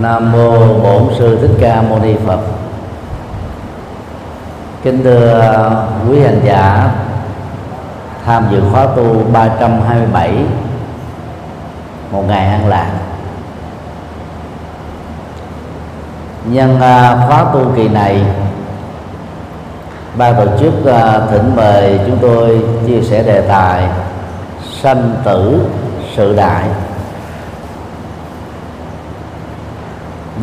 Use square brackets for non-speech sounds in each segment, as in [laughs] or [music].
Nam mô Bổn sư Thích Ca Mâu Ni Phật. Kính thưa uh, quý hành giả tham dự khóa tu 327 một ngày an lạc. Nhân uh, khóa tu kỳ này, ban tổ chức uh, thỉnh mời chúng tôi chia sẻ đề tài sanh tử sự đại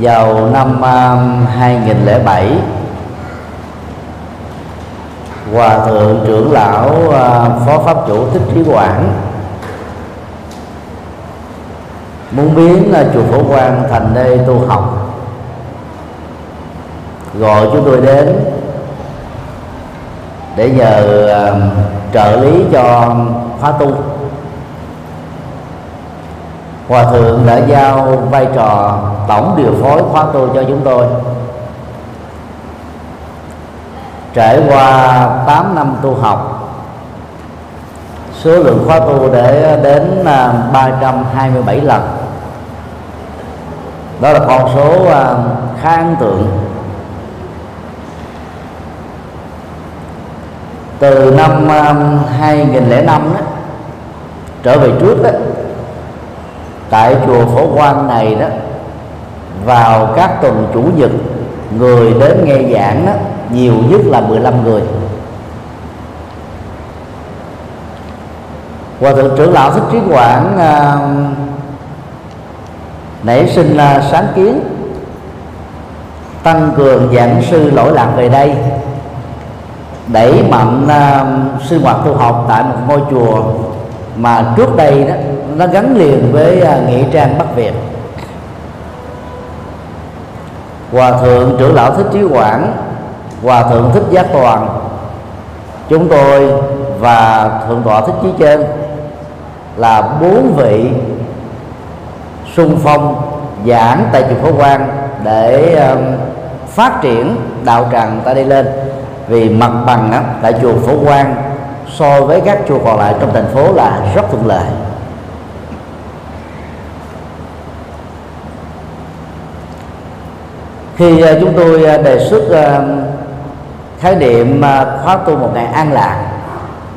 vào năm um, 2007 hòa thượng trưởng lão um, phó pháp chủ thích trí quảng muốn biến là chùa phổ quang thành nơi tu học gọi chúng tôi đến để nhờ uh, trợ lý cho khóa tu hòa thượng đã giao vai trò tổng điều phối khóa tu cho chúng tôi. Trải qua 8 năm tu học số lượng khóa tu để đến à, 327 lần. Đó là con số à, khá ấn tượng. Từ năm à, 2005 đó, trở về trước đó tại chùa phổ quang này đó vào các tuần chủ nhật người đến nghe giảng đó nhiều nhất là 15 người. Hòa thượng trưởng lão thích trí quảng à, nảy sinh à, sáng kiến tăng cường giảng sư lỗi lạc về đây đẩy mạnh à, sinh hoạt tu học tại một ngôi chùa mà trước đây đó nó gắn liền với à, nghĩa trang bắc việt. Hòa thượng trưởng lão thích trí quảng, hòa thượng thích giác toàn, chúng tôi và thượng tọa thích trí trên là bốn vị sung phong, giảng tại chùa phổ quang để phát triển đạo tràng ta đi lên. Vì mặt bằng tại chùa phổ quang so với các chùa còn lại trong thành phố là rất thuận lợi. Khi à, chúng tôi à, đề xuất à, khái niệm khóa tu một ngày an lạc.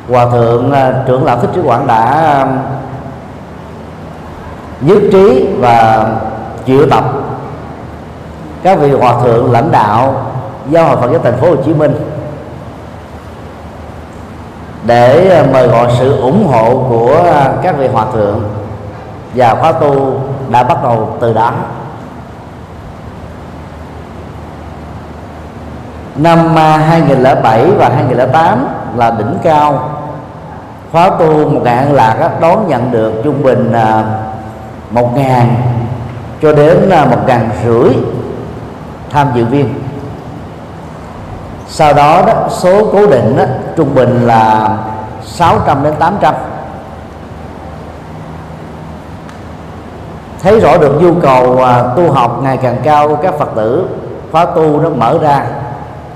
Hòa thượng trưởng lão thích trí quảng đã nhất trí và triệu tập. Các vị hòa thượng, lãnh đạo, giáo hội Phật giáo thành phố Hồ Chí Minh để mời gọi sự ủng hộ của các vị hòa thượng và khóa tu đã bắt đầu từ đó. Năm 2007 và 2008 là đỉnh cao. Khóa tu một ngàn lạc đón nhận được trung bình à, một ngàn cho đến à, một ngàn rưỡi tham dự viên. Sau đó đó số cố định đó, trung bình là 600 đến 800 thấy rõ được nhu cầu à, tu học ngày càng cao của các phật tử khóa tu nó mở ra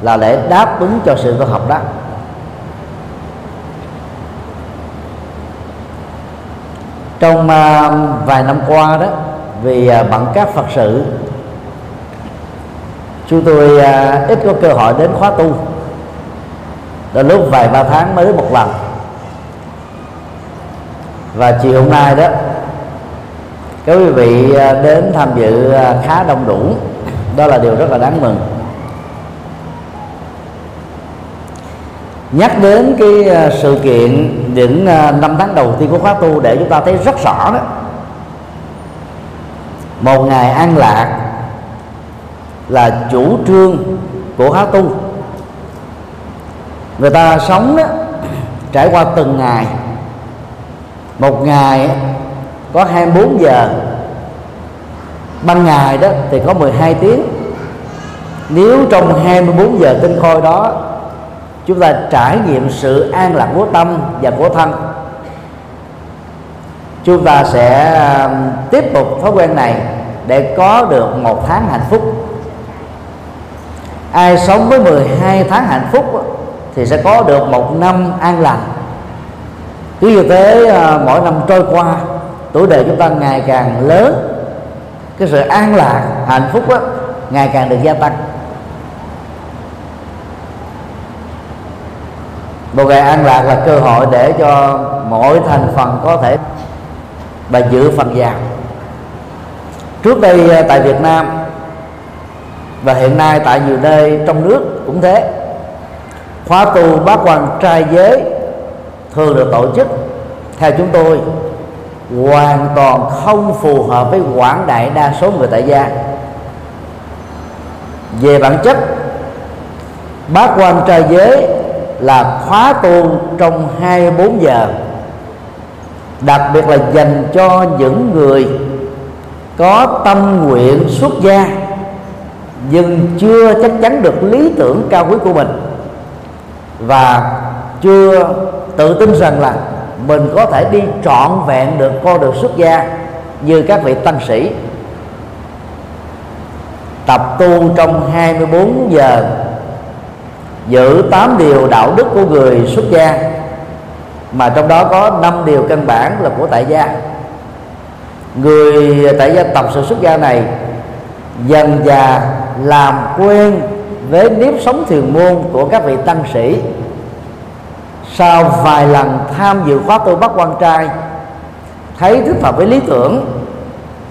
là để đáp ứng cho sự tu học đó. Trong uh, vài năm qua đó vì à, uh, bận các phật sự chúng tôi uh, ít có cơ hội đến khóa tu. Đến lúc vài ba tháng mới đến một lần. Và chiều hôm nay đó các quý vị đến tham dự khá đông đủ. Đó là điều rất là đáng mừng. Nhắc đến cái ờ, sự kiện những ờ, năm tháng đầu tiên của khóa tu để chúng ta thấy rất rõ đó. Một ngày an lạc là chủ trương của khóa tu. Người ta sống đó, trải qua từng ngày. Một ngày có 24 giờ. Ban ngày đó thì có 12 tiếng. Nếu trong 24 giờ tinh khôi đó chúng ta trải nghiệm sự an lạc của tâm và của thân. Chúng ta sẽ um, tiếp tục thói quen này để có được một tháng hạnh phúc. Ai sống với 12 tháng hạnh phúc thì sẽ có được một năm an lành. Cứ như thế ờ, mỗi năm trôi qua tuổi đời chúng ta ngày càng lớn cái sự an lạc hạnh phúc đó, ngày càng được gia tăng. Một ngày an lạc là cơ hội để cho mỗi thành phần có thể và giữ phần giàu. Trước đây à, tại Việt Nam và hiện nay tại nhiều nơi trong nước cũng thế, khóa tu bác quan trai giới thường được tổ chức theo chúng tôi hoàn toàn không phù hợp với quảng đại đa số người tại gia. Về bản chất bác quan trai giới là khóa tu trong 24 giờ. Đặc biệt là dành cho những người có tâm nguyện xuất gia, nhưng chưa chắc chắn được lý tưởng cao quý của mình và chưa tự tin rằng là mình có thể đi trọn vẹn được con đường xuất gia như các vị tăng sĩ. Tập tu trong 24 giờ giữ 8 điều đạo đức của người xuất gia, mà trong đó có 5 điều căn bản là của tại gia. Người tại gia tập sự xuất gia này dần dà làm quen với nếp sống thiền môn của các vị tăng sĩ. Sau vài lần tham dự khóa tu bắt quan trai, thấy thích hợp với lý tưởng,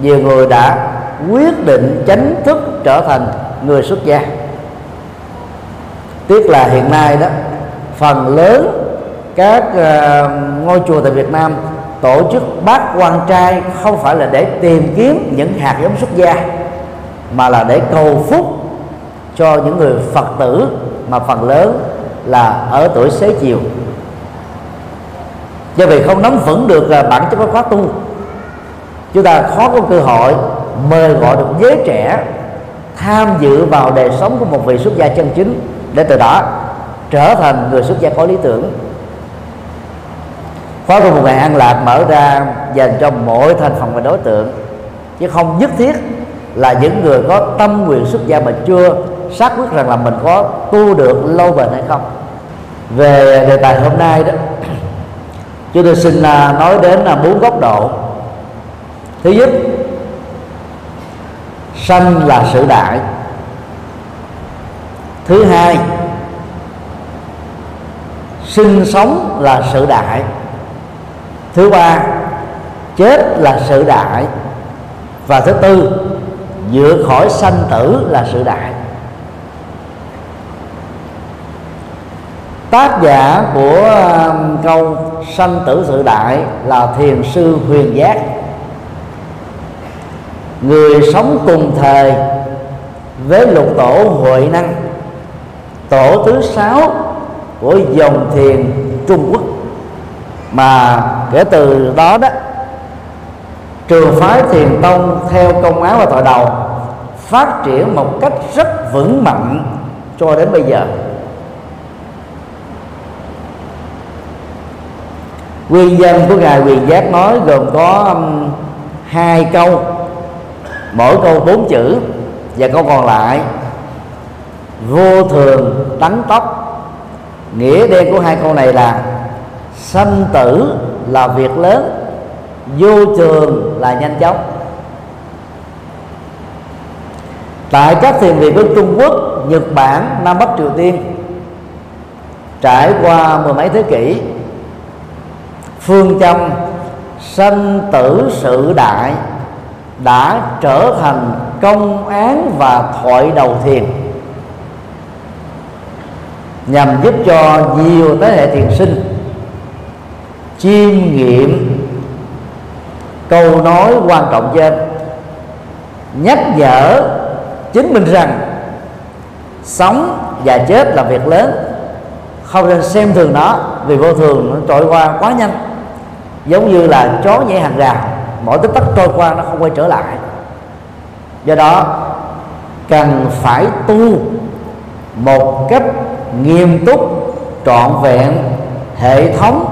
nhiều người đã quyết định chính thức trở thành người xuất gia tiếc là hiện nay đó phần lớn các uh, ngôi chùa tại Việt Nam tổ chức bát quan trai không phải là để tìm kiếm những hạt giống xuất gia mà là để cầu phúc cho những người Phật tử mà phần lớn là ở tuổi xế chiều. Do vì không nắm vững được uh, bản chất của khóa tu chúng ta khó có cơ hội mời gọi được giới trẻ tham dự vào đời sống của một vị xuất gia chân chính để từ đó trở thành người xuất gia có lý tưởng. Khóa tu một ngày an lạc mở ra dành cho mỗi thành phần và đối tượng. Chứ không nhất thiết là những người có tâm nguyện xuất gia mà chưa xác quyết rằng là mình có tu được lâu bền hay không. Về đề tài hôm nay đó, [clears throat] chúng tôi xin à, nói đến là bốn góc độ. Thứ nhất, sanh là sự đại thứ hai, sinh sống là sự đại. Thứ ba, chết là sự đại. Và thứ tư, vượt khỏi sanh tử là sự đại. Tác giả của um, câu sanh tử sự đại là thiền sư huyền giác. Người sống cùng thời với lục tổ huệ năng tổ thứ sáu của dòng thiền trung quốc. Mà kể từ đó đó trường phái thiền tông theo công áo và tội đầu phát triển một cách rất vững mạnh cho đến bây giờ. Nguyên nhân của ngài quyền giác nói gồm có um, hai câu mỗi câu bốn chữ và câu còn lại vô thường tánh tóc. Nghĩa đen của hai câu này là sanh tử là việc lớn vô trường là nhanh chóng. Tại các thiền viện của Trung Quốc, Nhật Bản, Nam Bắc Triều Tiên trải qua mười mấy thế kỷ phương châm sanh tử sự đại đã trở thành công án và thoại đầu thiền nhằm giúp cho nhiều thế hệ thiền sinh chiêm nghiệm câu nói quan trọng trên, nhắc nhở chứng minh rằng sống và chết là việc lớn, không nên xem thường nó vì vô thường nó trôi qua quá nhanh, giống như là chó nhảy hàng rào, mỗi tích tắc trôi qua nó không quay trở lại. Do đó, cần phải tu một cách nghiêm túc, trọn vẹn hệ thống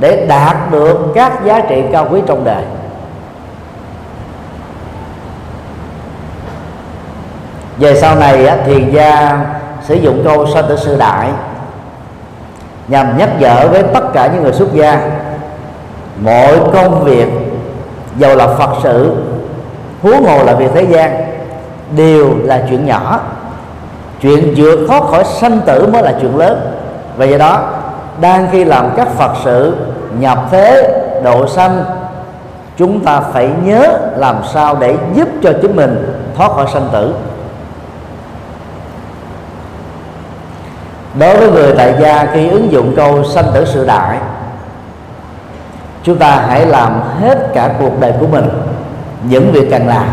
để đạt được các giá trị cao quý trong đời. Về sau này thiền gia sử dụng câu sanh tử sư đại nhằm nhắc nhở với tất cả những người xuất gia, mọi công việc dầu là phật sự, huống hồ là việc thế gian, đều là chuyện nhỏ chuyện vượt thoát khỏi sanh tử mới là chuyện lớn. Và do đó, đang khi làm các phật sự nhập thế, độ sanh, chúng ta phải nhớ làm sao để giúp cho chính mình thoát khỏi sanh tử. Đối với người tại gia khi ứng dụng câu sanh tử sự đại, chúng ta hãy làm hết cả cuộc đời của mình, những việc cần làm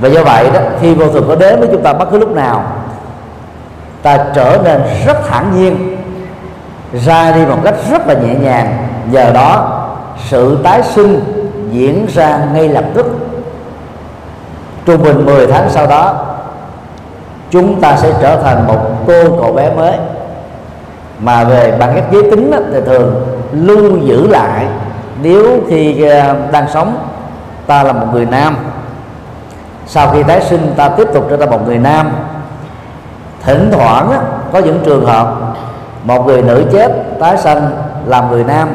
và do vậy đó khi vô thường có đến với chúng ta bất cứ lúc nào ta trở nên rất thản nhiên ra đi một cách rất là nhẹ nhàng. Nhờ đó sự tái sinh diễn ra ngay lập tức. Trung bình 10 tháng sau đó chúng ta sẽ trở thành một cô cậu bé mới. Mà về bản chất giới tính đó, thì thường lưu giữ lại nếu khi à, đang sống ta là một người nam sau khi tái sinh, ta tiếp tục trở thành một người nam. Thỉnh thoảng có những trường hợp, một người nữ chết, tái sanh làm người nam.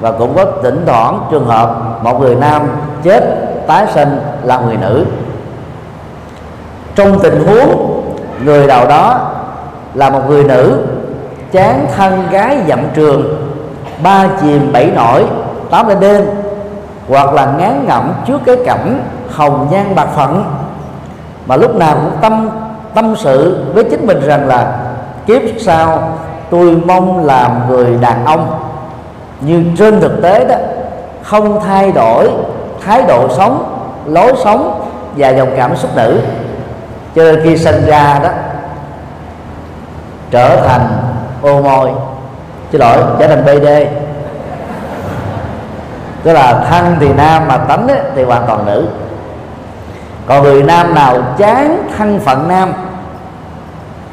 Và cũng có thỉnh thoảng trường hợp, một người nam chết, tái sinh làm người nữ. Trong tình huống, người đầu đó là một người nữ, chán thân gái dặm trường, ba chìm bảy nổi, tám lên đêm, hoặc là ngán ngẩm trước cái cảnh hồng nhan bạc phận mà lúc nào cũng tâm tâm sự với chính mình rằng là kiếp sau tôi mong làm người đàn ông. Nhưng trên thực tế đó không thay đổi thái độ sống lối sống và dòng cảm xúc nữ. Cho nên khi sinh ra đó trở thành ô môi. Chứ lỗi trở thành bd tức là thân thì nam mà tánh ấy, thì hoàn toàn nữ còn người nam nào chán thân phận nam?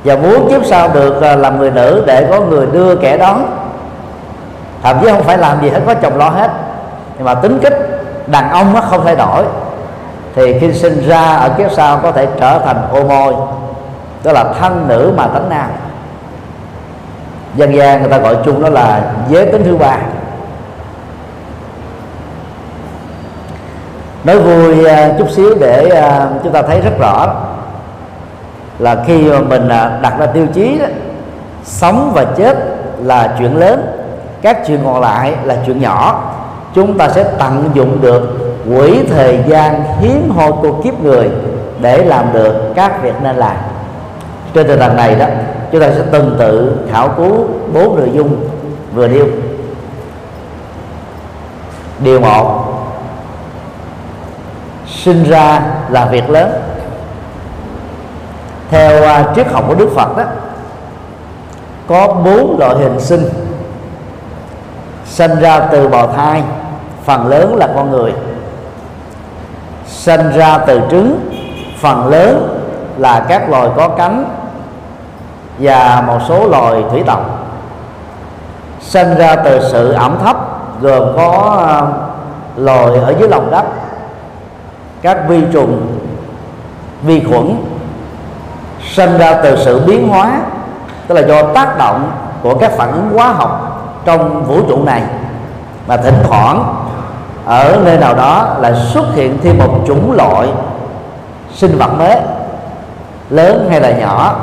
Và muốn kiếp sau được à, làm người nữ để có người đưa kẻ đón. Thậm chí không phải làm gì hết, có chồng lo hết. Nhưng mà tính cách đàn ông nó không thay đổi. Thì khi sinh ra ở kiếp sau có thể trở thành ô môi, đó là thân nữ mà tánh nam. Dân gian người ta gọi chung đó là giới tính thứ ba. Nói vui à, chút xíu để à, chúng ta thấy rất rõ là khi mà mình à, đặt ra tiêu chí đó, sống và chết là chuyện lớn các chuyện còn lại là chuyện nhỏ. Chúng ta sẽ tận dụng được quỹ thời gian hiếm hoi của kiếp người để làm được các việc nên làm. Trên tinh thần này đó chúng ta sẽ tương tự khảo cứu bốn nội dung vừa nêu. Điều một sinh ra là việc lớn. Theo uh, triết học của đức phật đó có bốn loại hình sinh. Sinh ra từ bào thai phần lớn là con người. Sinh ra từ trứng phần lớn là các loài có cánh và một số loài thủy tộc. Sinh ra từ sự ẩm thấp gồm có uh, loài ở dưới lòng đất các vi trùng, vi khuẩn sinh ra từ sự biến hóa, tức là do tác động của các phản ứng hóa học trong vũ trụ này. Và thỉnh thoảng, ở nơi nào đó lại xuất hiện thêm một chủng loại sinh vật mới, lớn hay là nhỏ,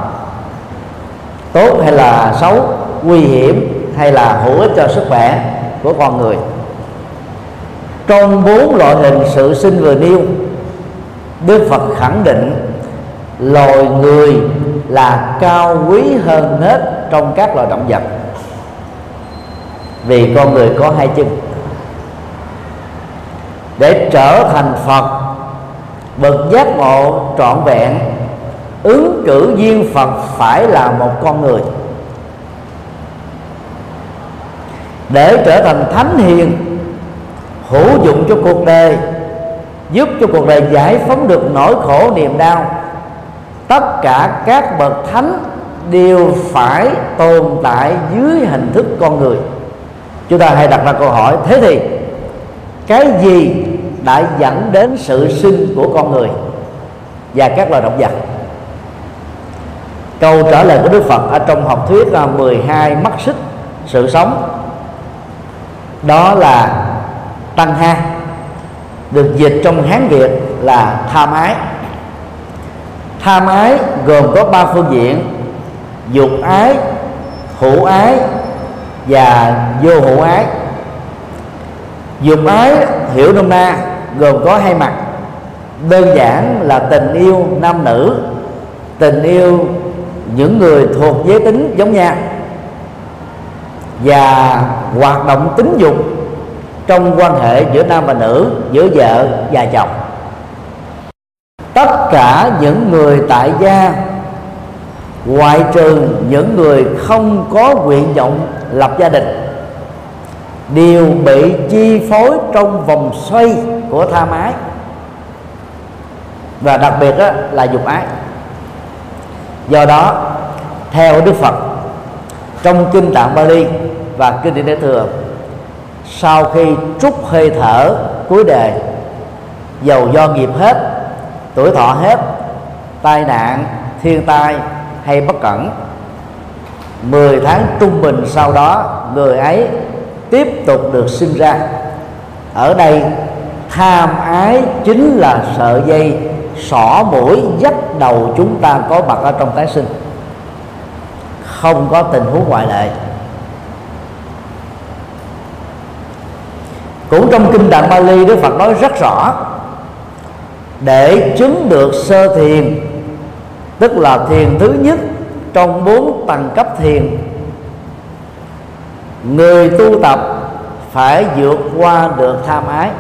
tốt hay là xấu, nguy hiểm hay là hữu ích cho sức khỏe của con người. Trong bốn loại hình sự sinh vừa nêu đức phật khẳng định, loài người là cao quý hơn hết trong các loài động vật. Vì con người có hai chân. Để trở thành phật, bậc giác ngộ trọn vẹn, ứng cử viên phật phải là một con người. Để trở thành thánh hiền, hữu dụng cho cuộc đời giúp cho cuộc đời giải phóng được nỗi khổ niềm đau. Tất cả các bậc thánh đều phải tồn tại dưới hình thức con người. Chúng ta hãy đặt ra câu hỏi, thế thì cái gì đã dẫn đến sự sinh của con người? Và các loài động vật. Câu trả lời của Đức Phật ở trong học thuyết à, 12 mắt xích sự sống, đó là tăng ha được dịch trong hán việt là tha mái. Tha mái gồm có ba phương diện, dục ái, hữu ái và vô hữu ái. Dục ái hiểu nôm na gồm có hai mặt. Đơn giản là tình yêu nam nữ. Tình yêu những người thuộc giới tính giống nhau và hoạt động tính dục trong quan hệ giữa nam và nữ, giữa vợ và chồng. Tất cả những người tại gia, ngoại trừ những người không có nguyện vọng lập gia đình, đều bị chi phối trong vòng xoay của tha mái. Và đặc biệt đó là dục ái. Do đó, theo đức phật, trong kinh tạng bali và kinh điển đại thừa sau khi trút hơi thở cuối đời dầu do nghiệp hết, tuổi thọ hết, tai nạn, thiên tai hay bất cẩn 10 tháng trung bình sau đó, người ấy tiếp tục được sinh ra. Ở đây, tham ái chính là sợi dây xỏ mũi dắt đầu chúng ta có mặt ở trong tái sinh. Không có tình huống ngoại lệ. Cũng trong kinh tạng Bali Đức Phật nói rất rõ, để chứng được sơ thiền, tức là thiền thứ nhất trong bốn tầng cấp thiền, người tu tập phải vượt qua được tham ái.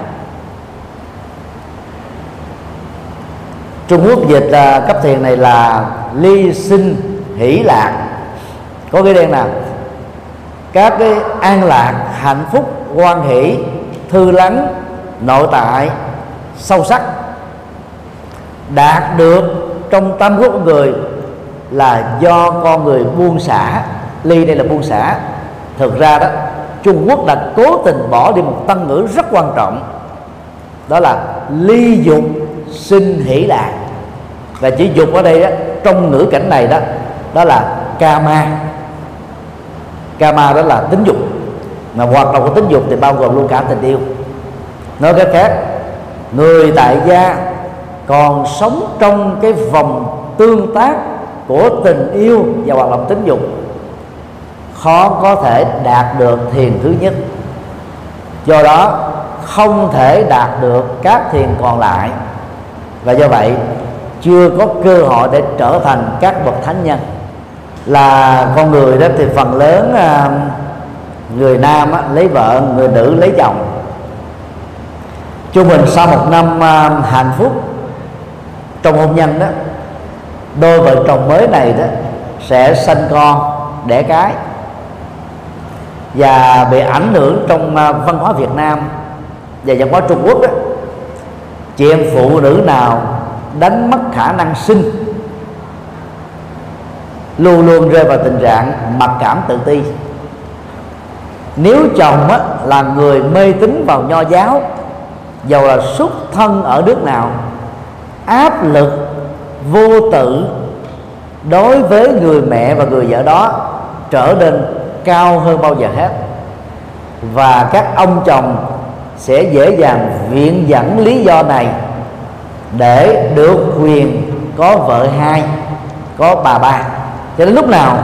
Trung Quốc dịch là cấp thiền này là ly sinh hỷ lạc. Có cái đen nào các cái an lạc, hạnh phúc quan hỷ thư lắng nội tại sâu sắc đạt được trong tâm của người là do con người buông xả. Ly đây là buông xả. Thực ra đó Trung Quốc đã cố tình bỏ đi một tăng ngữ rất quan trọng đó là ly dục sinh hỷ lạc. Và chỉ dục ở đây đó, trong ngữ cảnh này đó đó là kama kama đó là tính dục mà hoạt động của tính dục thì bao gồm luôn cả tình yêu. Nói cách khác người tại gia còn sống trong cái vòng tương tác của tình yêu và hoạt động tính dục khó có thể đạt được thiền thứ nhất. Do đó không thể đạt được các thiền còn lại. Và do vậy chưa có cơ hội để trở thành các bậc thánh nhân. Là con người đó thì phần lớn à, người nam á, lấy vợ người nữ lấy chồng. Trung bình sau một năm à, hạnh phúc trong hôn nhân đó đôi vợ chồng mới này đó sẽ sanh con đẻ cái và bị ảnh hưởng trong à, văn hóa Việt Nam và văn hóa Trung Quốc đó. Chị em phụ nữ nào đánh mất khả năng sinh luôn luôn rơi vào tình trạng mặc cảm tự ti nếu chồng á, là người mê tín vào nho giáo dầu là xuất thân ở nước nào áp lực vô tự đối với người mẹ và người vợ đó trở nên cao hơn bao giờ hết. Và các ông chồng sẽ dễ dàng viện dẫn lý do này để được quyền có vợ hai có bà ba. Cho đến lúc nào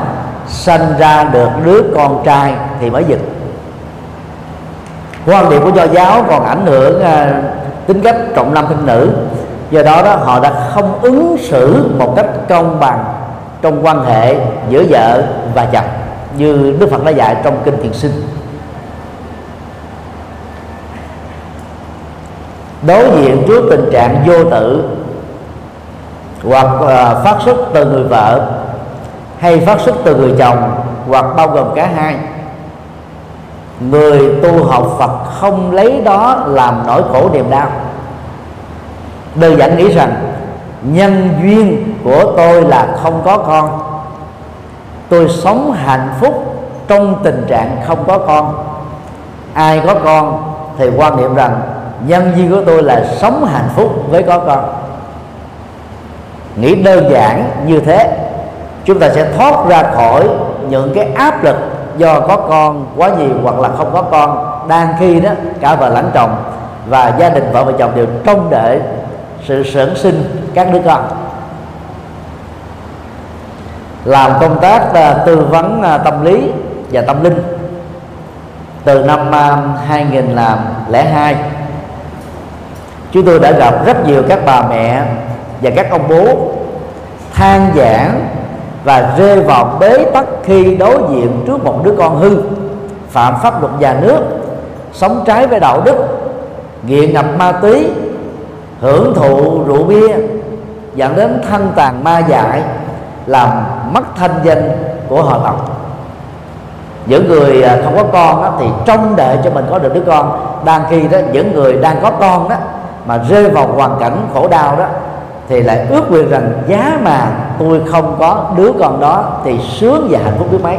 sanh ra được đứa con trai thì mới dịch quan điểm của do giáo còn ảnh hưởng à, tính cách trọng nam khinh nữ. Do đó đó họ đã không ứng xử một cách công bằng trong quan hệ giữa vợ và chồng như Đức Phật đã dạy trong kinh thiền sinh. Đối diện trước tình trạng vô tự hoặc uh, phát xuất từ người vợ hay phát xuất từ người chồng hoặc bao gồm cả hai người tu học Phật không lấy đó làm nỗi khổ niềm đau. Đơn giản nghĩ rằng, nhân duyên của tôi là không có con. Tôi sống hạnh phúc trong tình trạng không có con. Ai có con thì quan niệm rằng nhân duyên của tôi là sống hạnh phúc với có con. Nghĩ đơn giản như thế, chúng ta sẽ thoát ra khỏi những cái áp lực do có con quá nhiều hoặc là không có con đang khi đó cả vợ lẫn chồng và gia đình vợ và chồng đều trông đợi sự sản sinh các đứa con. Làm công tác uh, tư vấn uh, tâm lý và tâm linh từ năm à, uh, 2002 chúng tôi đã gặp rất nhiều các bà mẹ và các ông bố than giảng và rơi vào bế tắc khi đối diện trước một đứa con hư. Phạm pháp luật nhà nước sống trái với đạo đức nghiện ngập ma túy hưởng thụ rượu bia dẫn đến thanh tàn ma dại làm mất thanh danh của họ tộc. Những người à, không có con đó, thì trông đợi cho mình có được đứa con. Đang khi đó những người đang có con đó mà rơi vào hoàn cảnh khổ đau đó thì lại ước nguyện rằng giá mà tôi không có đứa con đó thì sướng và hạnh phúc biết mấy.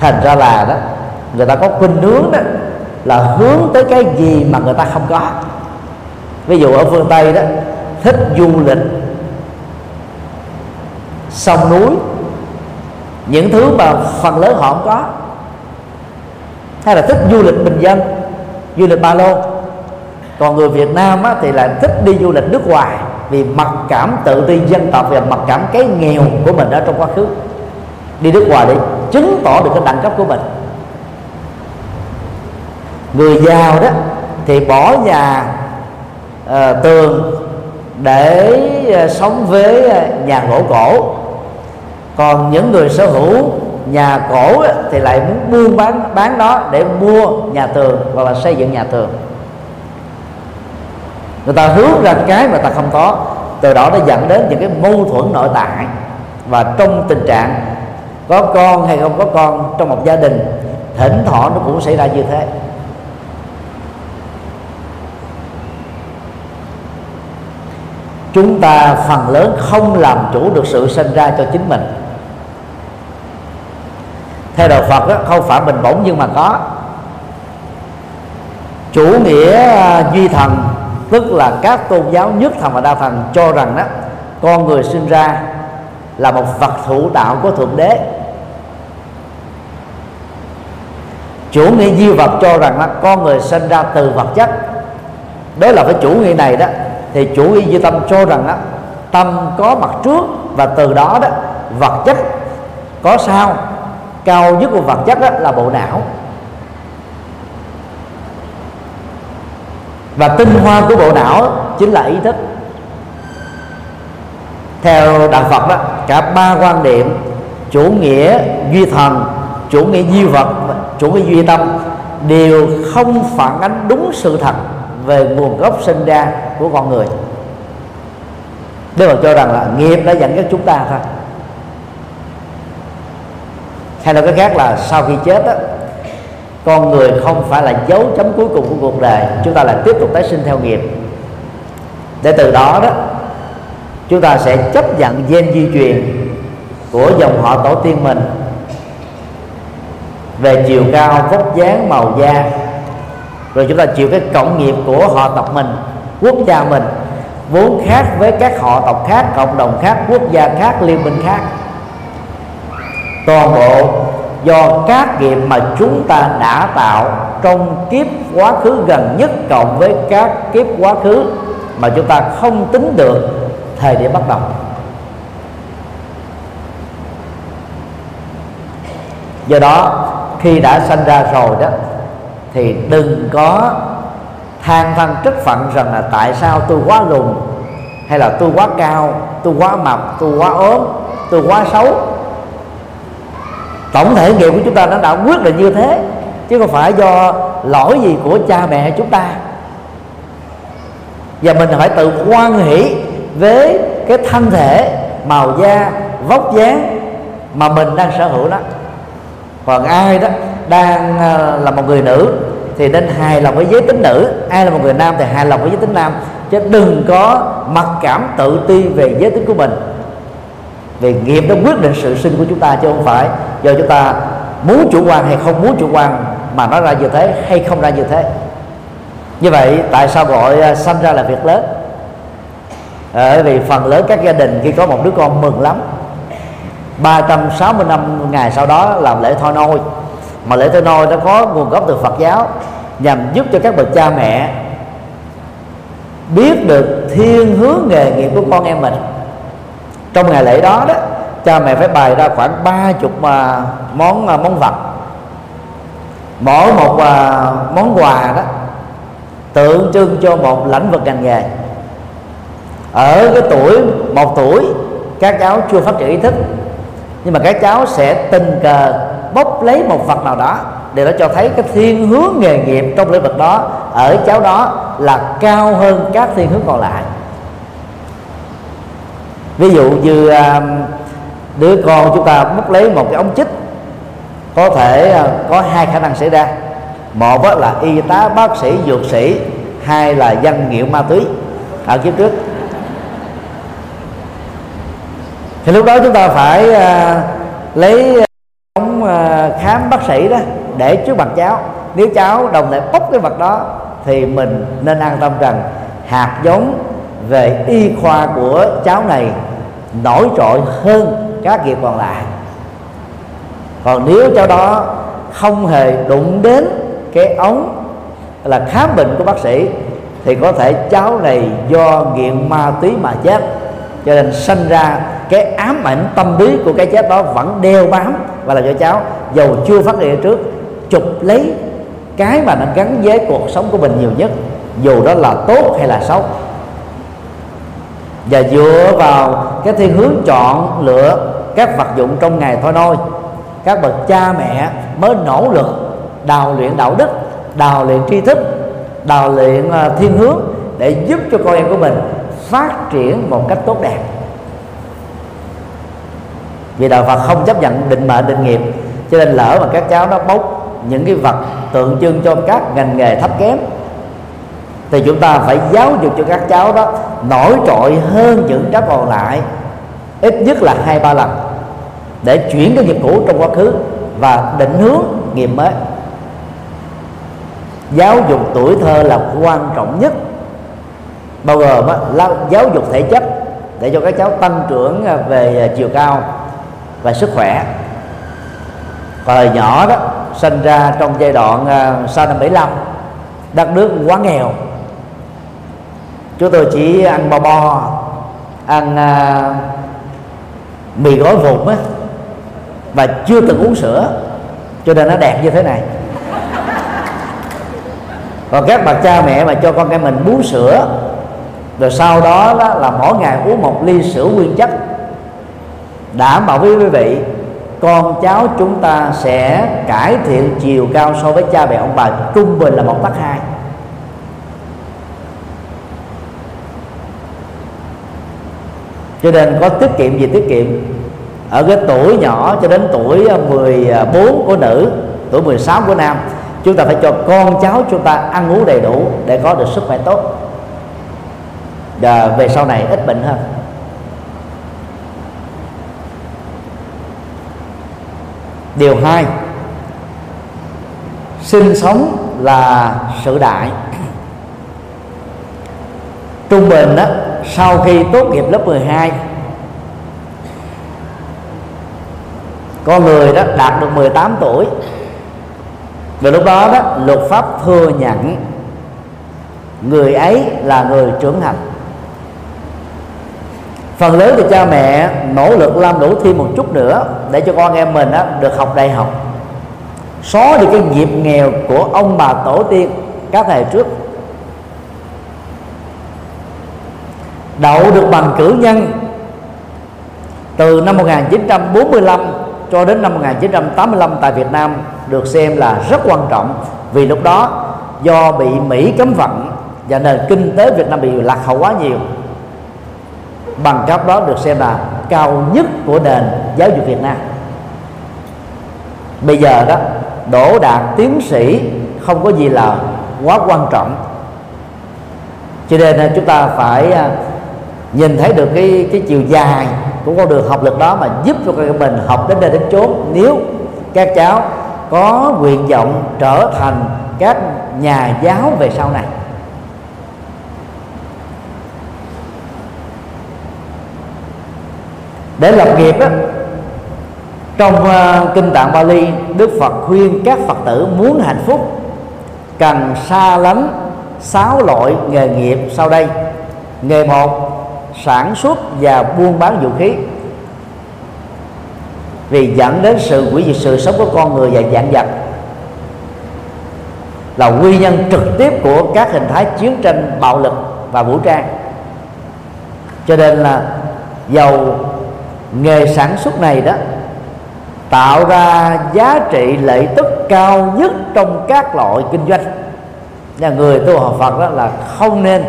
Thành ra là đó, người ta có khuynh hướng đó là hướng tới cái gì mà người ta không có. Ví dụ ở phương tây đó, thích du lịch, sông núi, những thứ mà phần lớn họ không có. Hay là thích du lịch bình dân, du lịch ba lô còn người Việt Nam á, thì lại thích đi du lịch nước ngoài vì mặc cảm tự ti dân tộc và mặc cảm cái nghèo của mình ở trong quá khứ. Đi nước ngoài để chứng tỏ được cái đẳng cấp của mình. Người giàu đó thì bỏ nhà uh, tường để uh, sống với uh, nhà gỗ cổ. Còn những người sở hữu nhà cổ thì lại muốn buôn bán bán đó để mua nhà tường hoặc là xây dựng nhà tường người ta hướng ra cái mà ta không có. Từ đó nó dẫn đến những cái mâu thuẫn nội tại. Và trong tình trạng có con hay không có con trong một gia đình thỉnh thoảng nó cũng xảy ra như thế. Chúng ta phần lớn không làm chủ được sự sinh ra cho chính mình. Theo đạo Phật đó, không phải mình bỗng nhưng mà có. Chủ nghĩa à, duy thần tức là các tôn giáo nhất thần và đa thần cho rằng đó, con người sinh ra là một vật thụ đạo của thượng đế. Chủ nghĩa di vật cho rằng là con người sinh ra từ vật chất. Đó là với chủ nghĩa này đó, thì chủ nghĩa duy tâm cho rằng đó, tâm có mặt trước và từ đó đó, vật chất có sao cao nhất của vật chất đó là bộ não. Và tinh hoa của bộ não chính là ý thức. Theo đạo Phật đó cả ba quan điểm chủ nghĩa duy thần chủ nghĩa duy vật chủ nghĩa duy tâm đều không phản ánh đúng sự thật về nguồn gốc sinh ra của con người. Đức Phật cho rằng là nghiệp đã dẫn dắt chúng ta thôi. Hay nói cái khác là sau khi chết đó, con người không phải là dấu chấm cuối cùng của cuộc đời. Chúng ta lại tiếp tục tái sinh theo nghiệp. Để từ đó đó, chúng ta sẽ chấp nhận gen di truyền của dòng họ tổ tiên mình. Về chiều cao, vóc dáng, màu da. Rồi chúng ta chịu cái cộng nghiệp của họ tộc mình, quốc gia mình. Vốn khác với các họ tộc khác, cộng đồng khác, quốc gia khác, liên minh khác. Toàn bộ do các nghiệp mà chúng ta đã tạo trong kiếp quá khứ gần nhất cộng với các kiếp quá khứ mà chúng ta không tính được thời điểm bắt đầu. Do đó, khi đã sanh ra rồi đó, thì đừng có than thân trách phận rằng là tại sao tôi quá lùn, hay là tôi quá cao, tôi quá mập, tôi quá ốm, tôi quá xấu tổng thể nghiệp của chúng ta nó đã quyết định như thế, chứ không phải do lỗi gì của cha mẹ chúng ta. Và mình phải tự quan hỷ với cái thân thể, màu da, vóc dáng mà mình đang sở hữu đó. Còn ai đó đang ờ, là một người nữ thì nên hài lòng với giới tính nữ. Ai là một người nam thì hài lòng với giới tính nam, chứ đừng có mặc cảm tự ti về giới tính của mình vì nghiệp nó quyết định sự sinh của chúng ta chứ không phải do chúng ta muốn chủ quan hay không muốn chủ quan mà nó ra như thế hay không ra như thế. Như vậy, tại sao gọi à, sanh ra là việc lớn? Ờ, bởi vì phần lớn các gia đình khi có một đứa con mừng lắm 365 ngày sau đó làm lễ thôi nôi. Mà lễ thôi nôi nó có nguồn gốc từ Phật giáo, nhằm giúp cho các bậc cha mẹ biết được thiên hướng nghề nghiệp của con em mình trong ngày lễ đó đó cha mẹ phải bày ra khoảng ba chục mà món à, món vật mỗi một à, món quà đó tượng trưng cho một lĩnh vực ngành nghề. Ở cái tuổi một tuổi các cháu chưa phát triển ý thức. Nhưng mà các cháu sẽ tình cờ bốc lấy một vật nào đó để nó cho thấy cái thiên hướng nghề nghiệp trong lĩnh vực đó. Ở cháu đó là cao hơn các thiên hướng còn lại ví dụ như um, đứa con chúng ta mất lấy một cái ống chích, có thể uh, có hai khả năng xảy ra. Một là y tá, bác sĩ, dược sĩ, hai là dân nghiện ma túy. Ở kiếp trước. Thì lúc đó chúng ta phải uh, lấy uh, ống khám bác sĩ đó để trước mặt cháu. Nếu cháu đồng thời bốc cái vật đó, thì mình nên an tâm rằng hạt giống về y khoa của cháu này nổi trội hơn các nghiệp còn lại. Còn nếu cháu đó không hề đụng đến cái ống là khám bệnh của bác sĩ, thì có thể cháu này do nghiện ma túy mà chết. Cho nên sinh ra cái ám ảnh tâm lý của cái chết đó vẫn đeo bám và là cho cháu. Dầu chưa phát hiện trước, chụp lấy cái mà nó gắn với cuộc sống của mình nhiều nhất, dù đó là tốt hay là xấu. Và dựa vào cái thiên hướng chọn lựa các vật dụng trong ngày thôi nôi các bậc cha mẹ mới nỗ lực đào luyện đạo đức, đào luyện tri thức, đào luyện à, thiên hướng để giúp cho con em của mình phát triển một cách tốt đẹp. Vì đạo Phật không chấp nhận định mệnh, định nghiệp, cho nên lỡ mà các cháu nó bốc những cái vật tượng trưng cho các ngành nghề thấp kém thì chúng ta phải giáo dục cho các cháu đó, nổi trội hơn những cháu còn lại, ít nhất là hai, ba lần, để chuyển cái nghiệp cũ trong quá khứ và định hướng nghiệp mới. Giáo dục tuổi thơ là quan trọng nhất, bao gồm là giáo dục thể chất để cho các cháu tăng trưởng à, về à, chiều cao và sức khỏe. Còn nhỏ đó, sinh ra trong giai đoạn à, sau năm 75 đất nước quá nghèo chúng tôi chỉ ăn bo bo ăn à, mì gói vụn á và chưa từng uống sữa cho nên nó đẹp như thế này. Còn các bậc cha mẹ mà cho con em mình bú sữa rồi sau đó, đó là mỗi ngày uống một ly sữa nguyên chất. Đảm bảo với quý vị con cháu chúng ta sẽ cải thiện chiều cao so với cha mẹ ông bà trung bình là một tắc hai. Cho nên có tiết kiệm gì tiết kiệm. Ở cái tuổi nhỏ cho đến tuổi à, 14 à, của nữ, tuổi 16 của nam, chúng ta phải cho con cháu chúng ta ăn uống đầy đủ để có được sức khỏe tốt. Và về sau này ít bệnh hơn. Điều hai, sinh sống là sự đại. Trung bình đó sau khi tốt nghiệp lớp 12 con người đó đạt được 18 tuổi. Và lúc đó đó luật pháp thừa nhận người ấy là người trưởng thành. Phần lớn thì cha mẹ nỗ lực làm đủ thêm một chút nữa để cho con em mình đó, được học đại học. Xóa đi cái nghiệp nghèo của ông bà tổ tiên các thầy trước đậu được bằng cử nhân. Từ năm 1945 cho đến năm 1985 tại Việt Nam được xem là rất quan trọng vì lúc đó do bị Mỹ cấm vận và nền kinh tế Việt Nam bị lạc hậu quá nhiều. Bằng cấp đó được xem là cao nhất của nền giáo dục Việt Nam. Bây giờ đó, đỗ đạt tiến sĩ không có gì là quá quan trọng. Cho nên à, chúng ta phải à, nhìn thấy được cái cái chiều dài của con đường học lực đó mà giúp cho các mình học đến đây đến chốn. Nếu các cháu có nguyện vọng trở thành các nhà giáo về sau này để lập nghiệp đó, trong uh, kinh tạng Bali Đức Phật khuyên các Phật tử muốn hạnh phúc cần xa lánh sáu loại nghề nghiệp sau đây. Nghề một sản xuất và buôn bán vũ khí. Vì dẫn đến sự hủy diệt sự sống của con người và dạng vật. Là nguyên nhân trực tiếp của các hình thái chiến tranh bạo lực và vũ trang. Cho nên là dầu nghề sản xuất này đó tạo ra giá trị lợi tức cao nhất trong các loại kinh doanh. Nhà người tu học Phật đó là không nên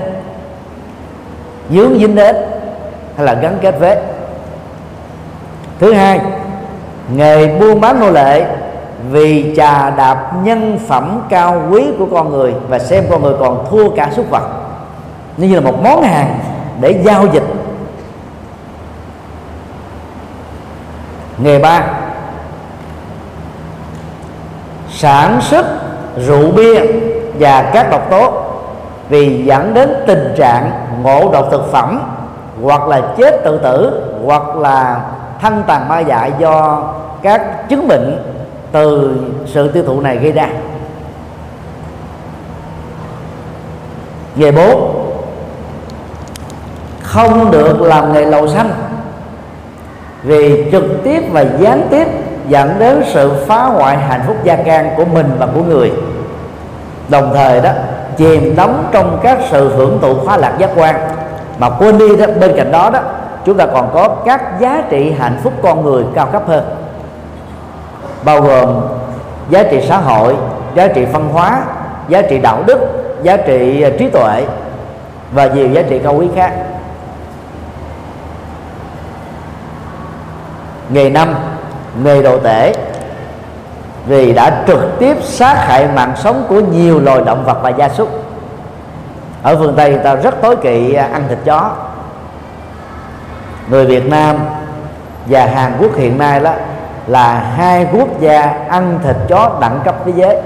dướng dính đến hay là gắn kết với thứ hai, nghề buôn bán nô lệ vì trà đạp nhân phẩm cao quý của con người và xem con người còn thua cả súc vật như là một món hàng để giao dịch. Nghề ba, sản xuất rượu bia và các độc tố vì dẫn đến tình trạng ngộ độc thực phẩm, hoặc là chết tự tử, hoặc là thân tàn ma dại do các chứng bệnh từ sự tiêu thụ này gây ra. Nghề bốn, không được làm nghề lầu xanh, vì trực tiếp và gián tiếp dẫn đến sự phá hoại hạnh phúc gia can của mình và của người. Đồng thời đó chìm đắm trong các sự hưởng thụ khoa lạc giác quan. Mà quên đi đó, bên cạnh đó đó, chúng ta còn có các giá trị hạnh phúc con người cao cấp hơn. Bao gồm giá trị xã hội, giá trị văn hóa, giá trị đạo đức, giá trị à, trí tuệ và nhiều giá trị cao quý khác. Nghề năm nghề đồ tể vì đã trực tiếp sát hại mạng sống của nhiều loài động vật và gia súc. Ở phương tây người ta rất tối kỵ à, ăn thịt chó. Người việt nam và hàn quốc hiện nay đó là hai quốc gia ăn thịt chó đẳng cấp thế giới.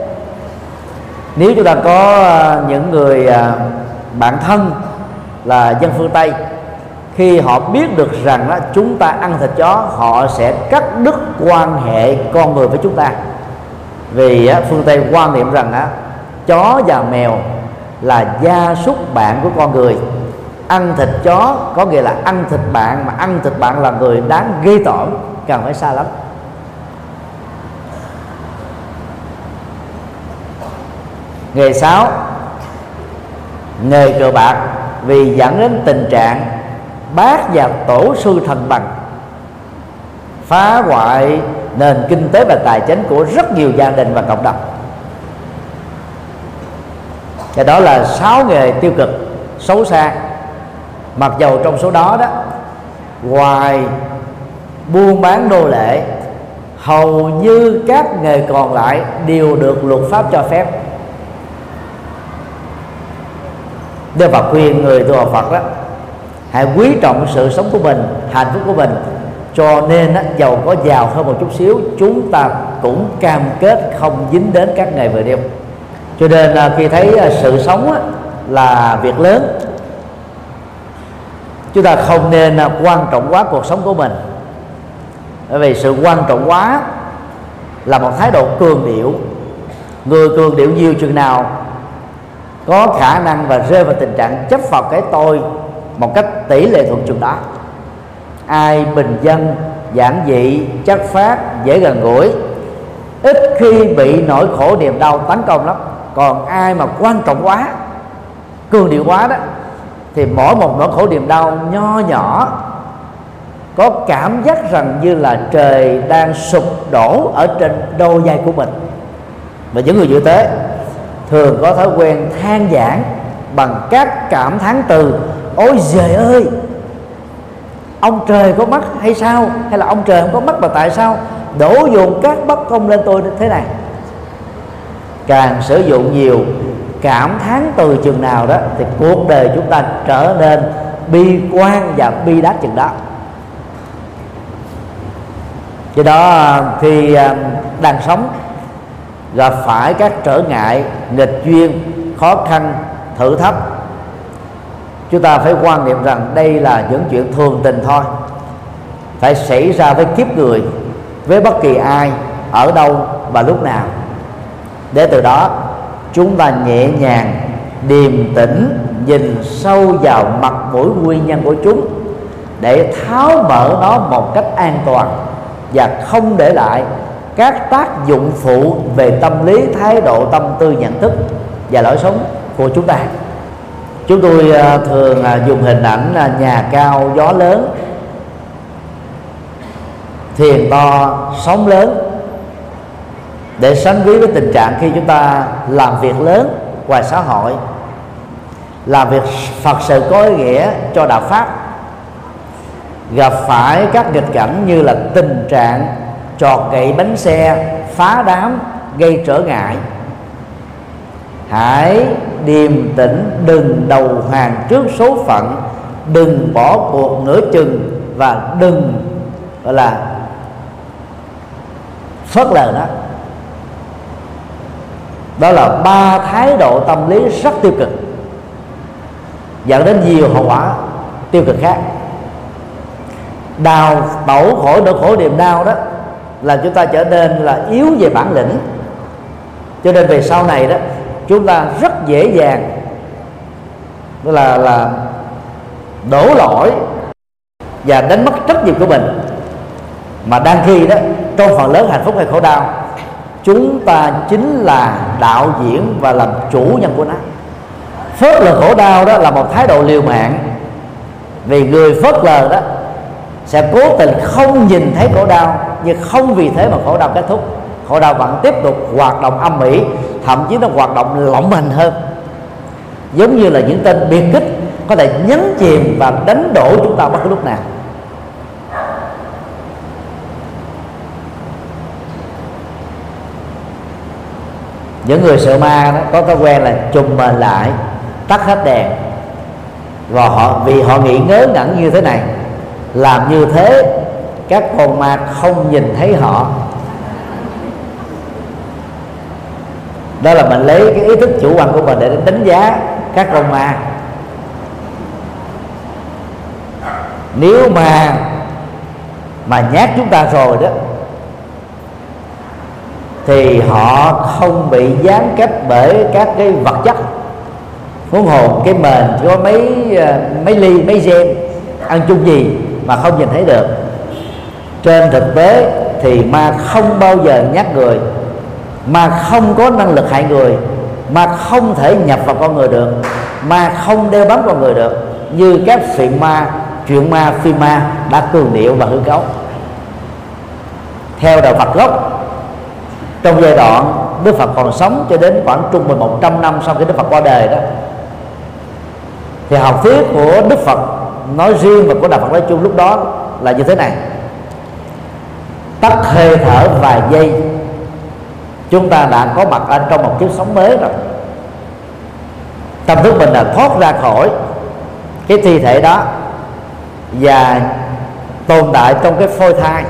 Nếu chúng ta có à, những người à, bạn thân là dân phương tây khi họ biết được rằng đó, chúng ta ăn thịt chó họ sẽ cắt đứt quan hệ con người với chúng ta vì phương tây quan niệm rằng á, chó và mèo là gia súc bạn của con người. Ăn thịt chó có nghĩa là ăn thịt bạn mà ăn thịt bạn là người đáng ghê tởm cần phải xa lắm. Nghề sáu nghề cờ bạc vì dẫn đến tình trạng bác và tổ sư thần bằng phá hoại nền kinh tế và tài chính của rất nhiều gia đình và cộng đồng. Và đó là sáu nghề tiêu cực xấu xa. Mặc dầu trong số đó đó, ngoài buôn bán nô lệ hầu như các nghề còn lại đều được luật pháp cho phép. Đức Phật khuyên người tu học Phật đó, hãy quý trọng sự sống của mình, hạnh phúc của mình cho nên á, giàu có giàu hơn một chút xíu chúng ta cũng cam kết không dính đến các ngày về đêm cho nên à, khi thấy à, sự sống á, là việc lớn chúng ta không nên à, quan trọng quá cuộc sống của mình. Bởi vì sự quan trọng quá là một thái độ cường điệu. Người cường điệu nhiều chừng nào có khả năng và rơi vào tình trạng chấp vào cái tôi một cách tỷ lệ thuận chừng đó ai bình dân, giản dị, chất phát, dễ gần gũi. Ít khi bị nỗi khổ niềm đau tấn công lắm. Còn ai mà quan trọng quá, cường điệu quá đó, thì mỗi một nỗi khổ niềm đau nho nhỏ, có cảm giác rằng như là trời đang sụp đổ ở trên đôi vai của mình. Và những người như thế thường có thói quen than giảng bằng các cảm thán từ, ôi giời ơi ông trời có mắt hay sao? Hay là ông trời không có mắt mà tại sao đổ dồn các bất công lên tôi thế này? Càng sử dụng nhiều cảm thán từ chừng nào đó thì cuộc đời chúng ta trở nên bi quan và bi đát chừng đó. Do đó khi um, đang sống gặp phải các trở ngại nghịch duyên, khó khăn, thử thách chúng ta phải quan niệm rằng đây là những chuyện thường tình thôi. Phải xảy ra với kiếp người, với bất kỳ ai, ở đâu và lúc nào. Để từ đó, chúng ta nhẹ nhàng, điềm tĩnh, nhìn sâu vào mặt mũi nguyên nhân của chúng, để tháo mở nó một cách an toàn và không để lại các tác dụng phụ về tâm lý, thái độ, tâm tư, nhận thức và lối sống của chúng ta chúng tôi à, thường à, dùng hình ảnh à, nhà cao, gió lớn thiền to, sóng lớn để sánh ví với tình trạng khi chúng ta làm việc lớn ngoài xã hội, làm việc phật sự có ý nghĩa cho đạo pháp, gặp phải các nghịch cảnh như là tình trạng trọt gậy bánh xe, phá đám, gây trở ngại. Hãy điềm tĩnh, đừng đầu hàng trước số phận, đừng bỏ cuộc nửa chừng và đừng, gọi là, phớt lờ đó đó là ba thái độ tâm lý rất tiêu cực, dẫn đến nhiều hậu quả tiêu cực khác. Đào tẩu khổ nỗi khổ niềm đau đó là chúng ta trở nên là yếu về bản lĩnh. Cho nên về sau này đó chúng ta rất dễ dàng. Là là đổ lỗi và đánh mất trách nhiệm của mình. Mà đang khi đó, trong phần lớn hạnh phúc hay khổ đau, chúng ta chính là đạo diễn và làm chủ nhân của nó. Phớt lờ khổ đau đó là một thái độ liều mạng. Vì người phớt lờ đó sẽ cố tình không nhìn thấy khổ đau, nhưng không vì thế mà khổ đau kết thúc khổ đau vẫn tiếp tục hoạt động âm mỹ thậm chí nó hoạt động lộng hành hơn. Giống như là những tên biệt kích có thể nhấn chìm và đánh đổ chúng ta bất cứ lúc nào. Những người sợ ma đó có thói quen là trùng mền lại, tắt hết đèn. Và họ, vì họ nghĩ ngớ ngẩn như thế này, làm như thế, các con ma không nhìn thấy họ. Đó là mình lấy cái ý thức chủ quan của mình để đánh giá các con ma. Nếu mà mà nhát chúng ta rồi đó, thì họ không bị gián cách bởi các cái vật chất. Huống hồ cái mền có mấy ờ, mấy ly, mấy gen ăn chung gì mà không nhìn thấy được. Trên thực tế thì ma không bao giờ nhắc người mà không có năng lực hại người, mà không thể nhập vào con người được, mà không đeo bám con người được, như các phim ma, chuyện ma phim ma đã cường điệu và hư cấu. Theo đạo Phật gốc, trong giai đoạn Đức Phật còn sống cho đến khoảng trung bình 100 năm sau khi Đức Phật qua đời đó, thì học thuyết của Đức Phật nói riêng và của Đạo Phật nói chung lúc đó là như thế này. Tắt hơi thở vài giây chúng ta đã có mặt ở trong một kiếp sống mới rồi. Tâm thức mình là thoát ra khỏi cái thi thể đó và tồn tại trong cái phôi thai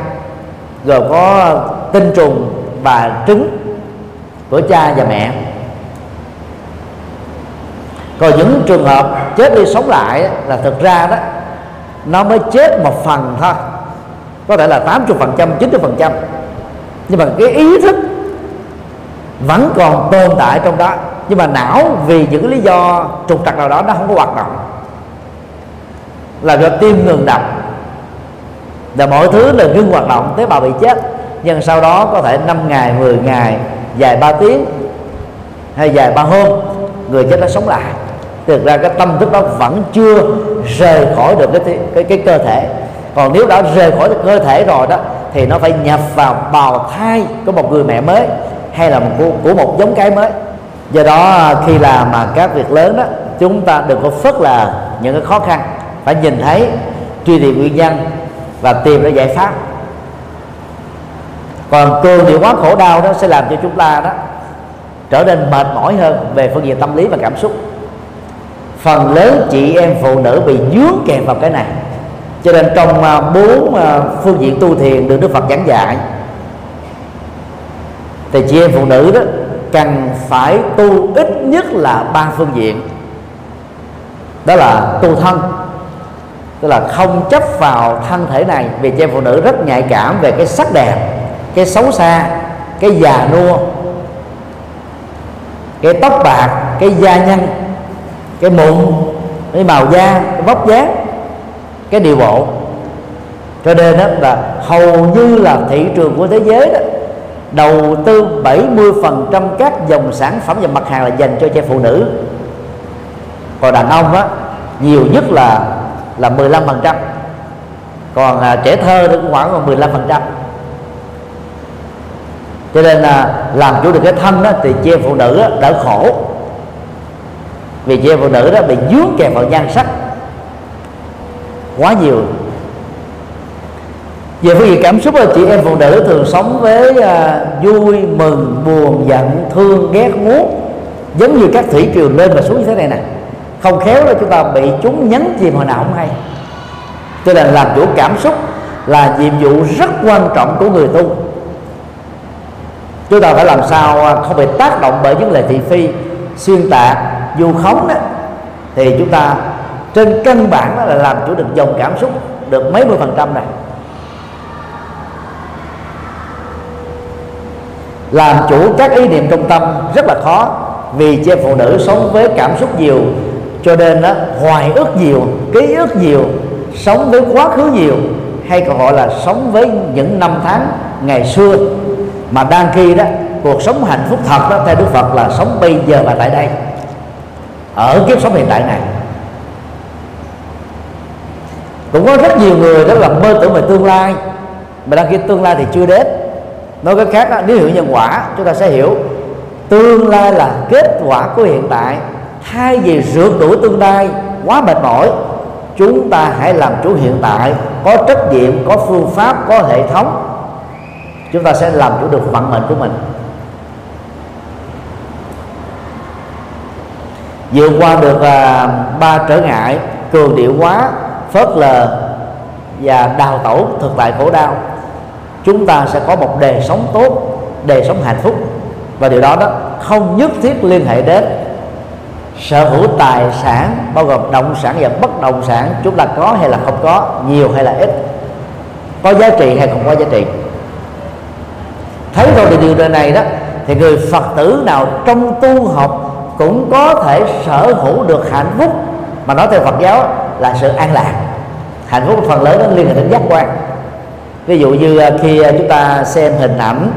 rồi có tinh trùng và trứng của cha và mẹ. Còn những trường hợp chết đi sống lại là thực ra đó, nó mới chết một phần thôi. Có thể là 80 phần trăm 90 phần trăm. Nhưng mà cái ý thức vẫn còn tồn tại trong đó, nhưng mà não vì những lý do trục trặc nào đó nó không có hoạt động. Là do tim ngừng đập, là mọi thứ là ngưng hoạt động tế bào bị chết, nhưng sau đó có thể 5 ngày 10 ngày, dài 3 tiếng hay dài ba hôm, người chết đã sống lại. Thực ra cái tâm thức đó vẫn chưa rời khỏi được cái cái cái cơ thể. Còn nếu đã rời khỏi được cơ thể rồi đó, thì nó phải nhập vào bào thai của một người mẹ mới hay là một của, của một giống cái mới. Do đó à, khi làm mà các việc lớn đó chúng ta đừng có phớt là những cái khó khăn. Phải nhìn thấy truy tìm nguyên nhân và tìm ra giải pháp. Còn cường điệu quá khổ đau đó sẽ làm cho chúng ta đó trở nên mệt mỏi hơn về phương diện tâm lý và cảm xúc. Phần lớn chị em phụ nữ bị dướng kẹt vào cái này. Cho nên trong à, bốn à, phương diện tu thiền được đức phật giảng dạy thì chị em phụ nữ đó cần phải tu ít nhất là ba phương diện. Đó là tu thân, tức là không chấp vào thân thể này, vì chị em phụ nữ rất nhạy cảm về cái sắc đẹp, cái xấu xa, cái già nua, cái tóc bạc, cái da nhăn, cái mụn, cái màu da, cái vóc dáng, cái điều bộ. Cho nên đó là hầu như là thị trường của thế giới đó đầu tư 70% các dòng sản phẩm và mặt hàng là dành cho trẻ phụ nữ. Còn đàn ông á nhiều nhất là là 15% còn à, trẻ thơ thì cũng khoảng còn 15% cho nên là làm chủ được cái thân đó thì chị em phụ nữ đó, đỡ khổ. Vì chị em phụ nữ đó bị dướng kèm vào nhan sắc quá nhiều về phương diện cảm xúc là chị em phụ nữ thường sống với à, vui mừng buồn giận thương ghét muốn. Giống như các thủy triều lên và xuống như thế này nè. Không khéo là chúng ta bị chúng nhấn chìm hồi nào không hay. Cho nên làm chủ cảm xúc là nhiệm vụ rất quan trọng của người tu. Chúng ta phải làm sao à, không bị tác động bởi những lời thị phi xuyên tạc du khống đó. Thì chúng ta trên căn bản đó là làm chủ được dòng cảm xúc được mấy mươi phần trăm này. Làm chủ các ý niệm trong tâm rất là khó, vì chị phụ nữ sống với cảm xúc nhiều, cho nên đó hoài ức nhiều, ký ức nhiều, sống với quá khứ nhiều, hay còn gọi là sống với những năm tháng ngày xưa. Mà đang khi đó, cuộc sống hạnh phúc thật đó, theo Đức Phật là sống bây giờ và tại đây. Ở kiếp sống hiện tại này, cũng có rất nhiều người đó là mơ tưởng về tương lai, mà đang khi tương lai thì chưa đến nói cách khác đó, nếu hiểu nhân quả chúng ta sẽ hiểu tương lai là kết quả của hiện tại. Thay vì rượt đuổi tương lai quá mệt mỏi chúng ta hãy làm chủ hiện tại có trách nhiệm có phương pháp có hệ thống. Chúng ta sẽ làm chủ được vận mệnh của mình. Vượt qua được à, ba trở ngại cường điệu quá phớt lờ và đào tẩu thực tại khổ đau chúng ta sẽ có một đời sống tốt, đời sống hạnh phúc. Và điều đó đó không nhất thiết liên hệ đến sở hữu tài sản, bao gồm động sản và bất động sản, chúng ta có hay là không có, nhiều hay là ít, có giá trị hay không có giá trị. Thấy rồi thì điều này đó, thì người phật tử nào trong tu học cũng có thể sở hữu được hạnh phúc. Mà nói theo phật giáo là sự an lạc. Hạnh phúc phần lớn nó liên hệ đến giác quan ví dụ như à, khi à, chúng ta xem hình ảnh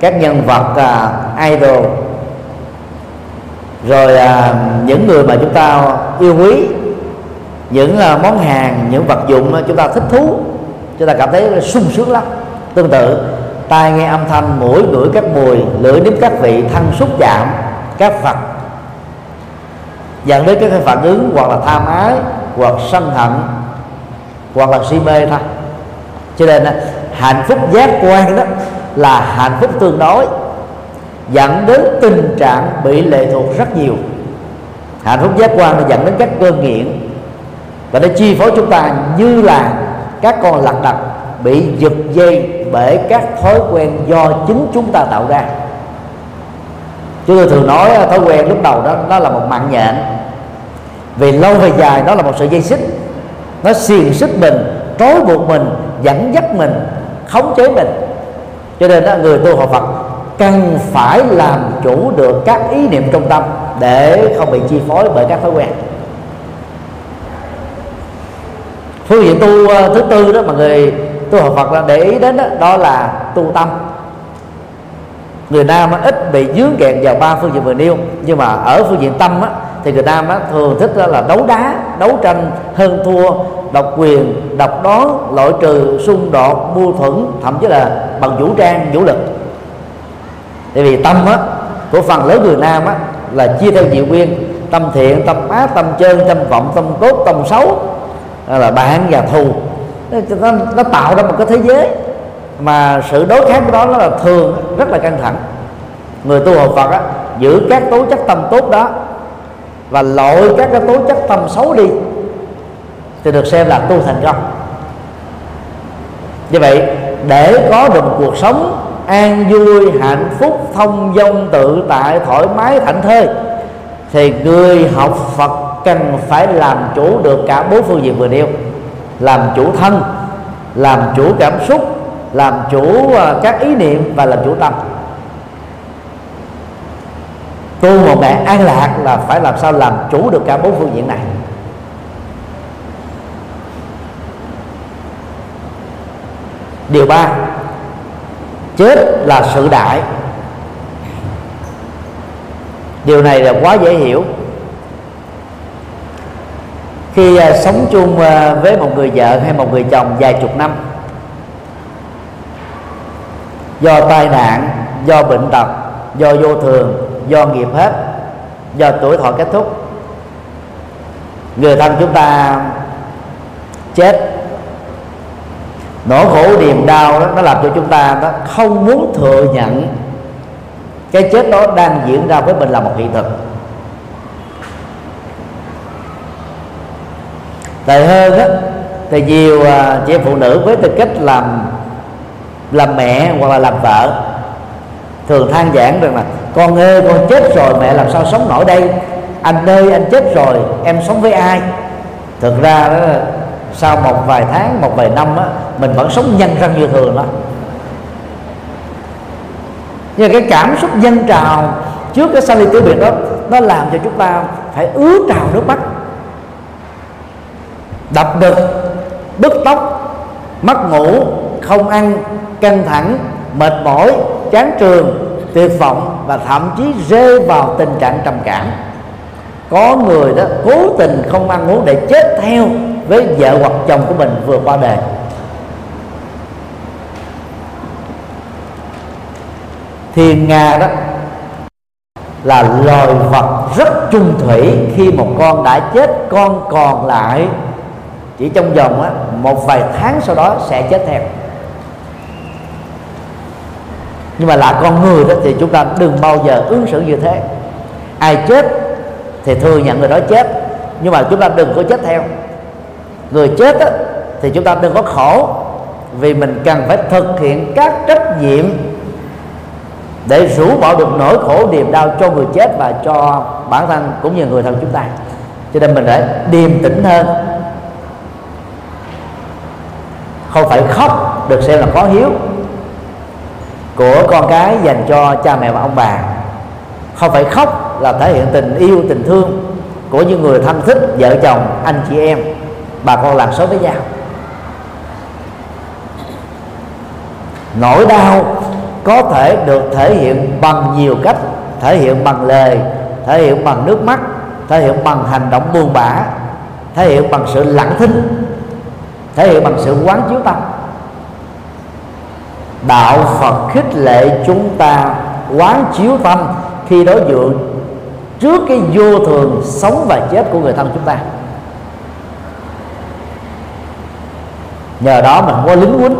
các nhân vật uh, idol rồi uh, những người mà chúng ta yêu quý những uh, món hàng những vật dụng chúng ta thích thú chúng ta cảm thấy sung sướng lắm. Tương tự tai nghe âm thanh mũi ngửi các mùi lưỡi nếm các vị thân xúc chạm các vật dẫn đến các phản ứng hoặc là tham ái hoặc sân hận hoặc là si mê thôi cho nên hạnh phúc giác quan đó là hạnh phúc tương đối, dẫn đến tình trạng bị lệ thuộc rất nhiều. Hạnh phúc giác quan nó dẫn đến các cơn nghiện, và nó chi phối chúng ta như là các con lạc đặt bị giật dây bởi các thói quen do chính chúng ta tạo ra. Chúng tôi thường nói thói quen lúc đầu đó, nó là một mạng nhện. Vì lâu về dài, nó là một sợi dây xích. Nó xiềng xích mình, trói buộc mình dẫn dắt mình khống chế mình. Cho nên đó, người tu học Phật cần phải làm chủ được các ý niệm trong tâm để không bị chi phối bởi các thói quen. Phương diện tu ờ, thứ tư đó mà người tu học Phật để ý đến đó, đó là tu tâm. Người nam ít bị dướng kẹt vào ba phương diện vừa nêu nhưng mà ở phương diện tâm á, thì người nam á, thường thích là đấu đá đấu tranh hơn thua độc quyền độc đoán loại trừ xung đột mâu thuẫn thậm chí là bằng vũ trang vũ lực. Tại vì tâm á, của phần lớn người nam á, là chia theo nhiều nguyên tâm thiện tâm ác tâm chân tâm vọng tâm tốt tâm xấu là bạn và thù. Nó, nó tạo ra một cái thế giới mà sự đối kháng của đó nó là thường rất là căng thẳng. Người tu học Phật á, giữ các tố chất tâm tốt đó và loại các cái tố chất tâm xấu đi thì được xem là tu thành công. Như vậy, để có được một cuộc sống an vui, hạnh phúc, thông dong, tự tại, thoải mái, thảnh thơi, thì người học Phật cần phải làm chủ được cả bốn phương diện vừa nêu. Làm chủ thân, làm chủ cảm xúc, làm chủ à, các ý niệm và làm chủ tâm. Tu một mẹ an lạc là phải làm sao làm chủ được cả bốn phương diện này. Điều ba chết là sự đại. Điều này là quá dễ hiểu. Khi uh, sống chung uh, với một người vợ hay một người chồng vài chục năm do tai nạn do bệnh tật do vô thường do nghiệp hết do tuổi thọ kết thúc người thân chúng ta chết nỗi khổ niềm đau đó, nó làm cho chúng ta đó không muốn thừa nhận cái chết đó đang diễn ra với mình là một hiện thực. Tệ hơn á, thì nhiều à, chị em phụ nữ với tư cách làm làm mẹ hoặc là làm vợ, thường than giảng rằng là, con ơi, con chết rồi, mẹ làm sao sống nổi đây? Anh ơi, anh chết rồi, em sống với ai? Thực ra đó sau một vài tháng, một vài năm á, mình vẫn sống nhân răng như thường đó. Nhưng cái cảm xúc dân trào trước cái sanh ly tử biệt đó, nó làm cho chúng ta phải ứa trào nước mắt. Đập đực bứt tóc, mất ngủ, không ăn, căng thẳng, mệt mỏi, chán trường, tuyệt vọng và thậm chí rơi vào tình trạng trầm cảm. Có người đó cố tình không ăn uống để chết theo với vợ hoặc chồng của mình vừa qua đời. Thiên nga đó là loài vật rất chung thủy khi một con đã chết con còn lại chỉ trong vòng á, một vài tháng sau đó sẽ chết theo. Nhưng mà là con người đó thì chúng ta đừng bao giờ ứng xử như thế. Ai chết thì thừa nhận người đó chết nhưng mà chúng ta đừng có chết theo người chết á, thì chúng ta đừng có khổ vì mình cần phải thực hiện các trách nhiệm để rũ bỏ được nỗi khổ niềm đau cho người chết và cho bản thân cũng như người thân chúng ta. Cho nên mình phải điềm tĩnh hơn. Không phải khóc được xem là có hiếu của con cái dành cho cha mẹ và ông bà. Không phải khóc là thể hiện tình yêu tình thương của những người thân thích vợ chồng anh chị em bà con làm xấu với nhau. Nỗi đau có thể được thể hiện bằng nhiều cách, thể hiện bằng lời, thể hiện bằng nước mắt, thể hiện bằng hành động buồn bã, thể hiện bằng sự lặng thinh, thể hiện bằng sự quán chiếu tâm. Đạo phật khích lệ chúng ta quán chiếu tâm khi đối diện trước cái vô thường sống và chết của người thân chúng ta. Nhờ đó mình không có lính quýnh.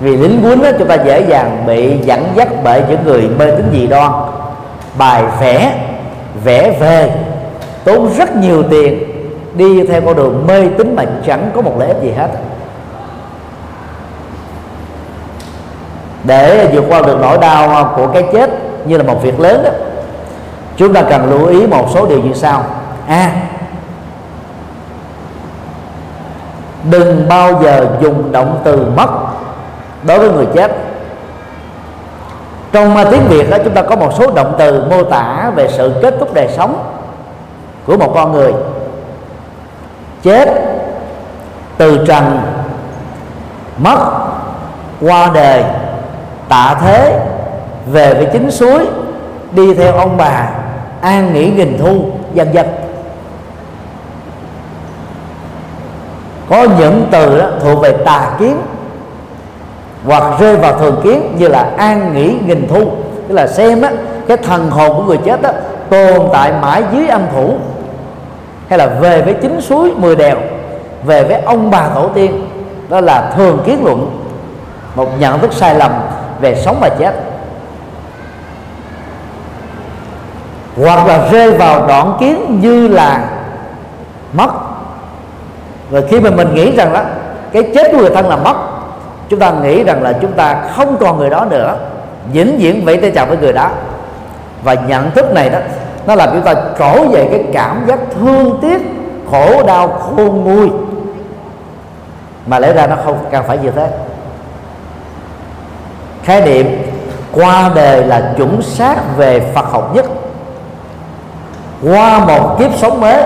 Vì lính quýnh đó chúng ta dễ dàng bị dẫn dắt bởi những người mê tín dị đoan. Bài vẽ vẽ về tốn rất nhiều tiền đi theo con đường mê tín mà chẳng có một lợi ích gì hết. Để vượt qua được nỗi đau của cái chết như là một việc lớn đó chúng ta cần lưu ý một số điều như sau. A à, đừng bao giờ dùng động từ mất đối với người chết. Trong à, tiếng việt đó, chúng ta có một số động từ mô tả về sự kết thúc đời sống của một con người. Chết, từ trần, mất, qua đời, tạ thế, về với chính suối, đi theo ông bà, an nghỉ nghìn thu vân vân có những từ đó thuộc về tà kiến hoặc rơi vào thường kiến như là an nghỉ nghìn thu. Tức là xem á, cái thần hồn của người chết á, tồn tại mãi dưới âm phủ. Hay là về với chính suối mười đèo, về với ông bà tổ tiên. Đó là thường kiến luận. Một nhận thức sai lầm về sống và chết. Hoặc là rơi vào đoạn kiến như là mất rồi khi mà mình nghĩ rằng đó cái chết của người thân là mất, chúng ta nghĩ rằng là chúng ta không còn người đó nữa, vĩnh viễn vậy tay chào với người đó. Và nhận thức này đó, nó làm chúng ta trỗi dậy cái cảm giác thương tiếc, khổ đau, khôn nguôi. Mà lẽ ra nó không cần phải như thế. Khái niệm qua đời là chuẩn xác về Phật học nhất. Qua một kiếp sống mới,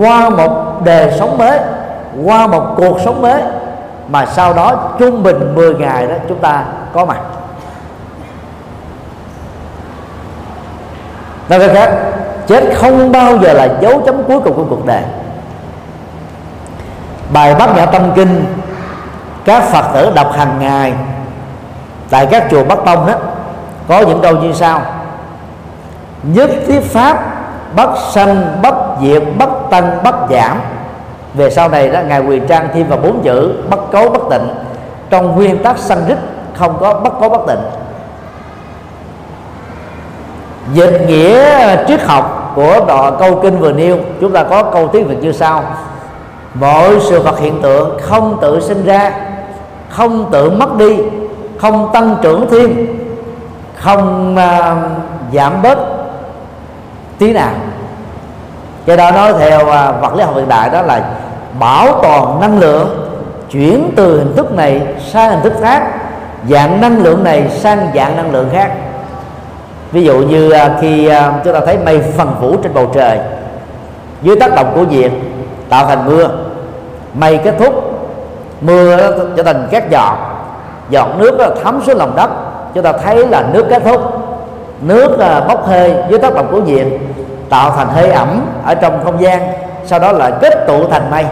qua một đời sống mới qua một cuộc sống mới, mà sau đó trung bình 10 ngày đó chúng ta có mặt. Nói cách khác, chết không bao giờ là dấu chấm cuối cùng của cuộc đời. Bài bát nhã tâm kinh, các phật tử đọc hàng ngày tại các chùa bắc tông đó, có những câu như sau. Nhất thiết pháp, bất sanh, bất diệt, bất tăng, bất giảm về sau này đó ngài quyền trang thêm vào bốn chữ bất cấu bất tịnh. Trong nguyên tắc sanh rít không có bất cấu bất tịnh. Dịch nghĩa triết học của đoạn câu kinh vừa nêu chúng ta có câu tiếng việt như sau. Mọi sự vật hiện tượng không tự sinh ra không tự mất đi không tăng trưởng thêm không uh, giảm bớt tí nào cái đó nói theo à, vật lý học hiện đại đó là bảo toàn năng lượng chuyển từ hình thức này sang hình thức khác, dạng năng lượng này sang dạng năng lượng khác. Ví dụ như à, khi à, chúng ta thấy mây phần vũ trên bầu trời, dưới tác động của nhiệt tạo thành mưa, mây kết thúc, mưa trở thành các giọt giọt nước thấm xuống lòng đất, chúng ta thấy là nước kết thúc, nước bốc hơi dưới tác động của nhiệt tạo thành hơi ẩm ở trong không gian sau đó lại kết tụ thành mây.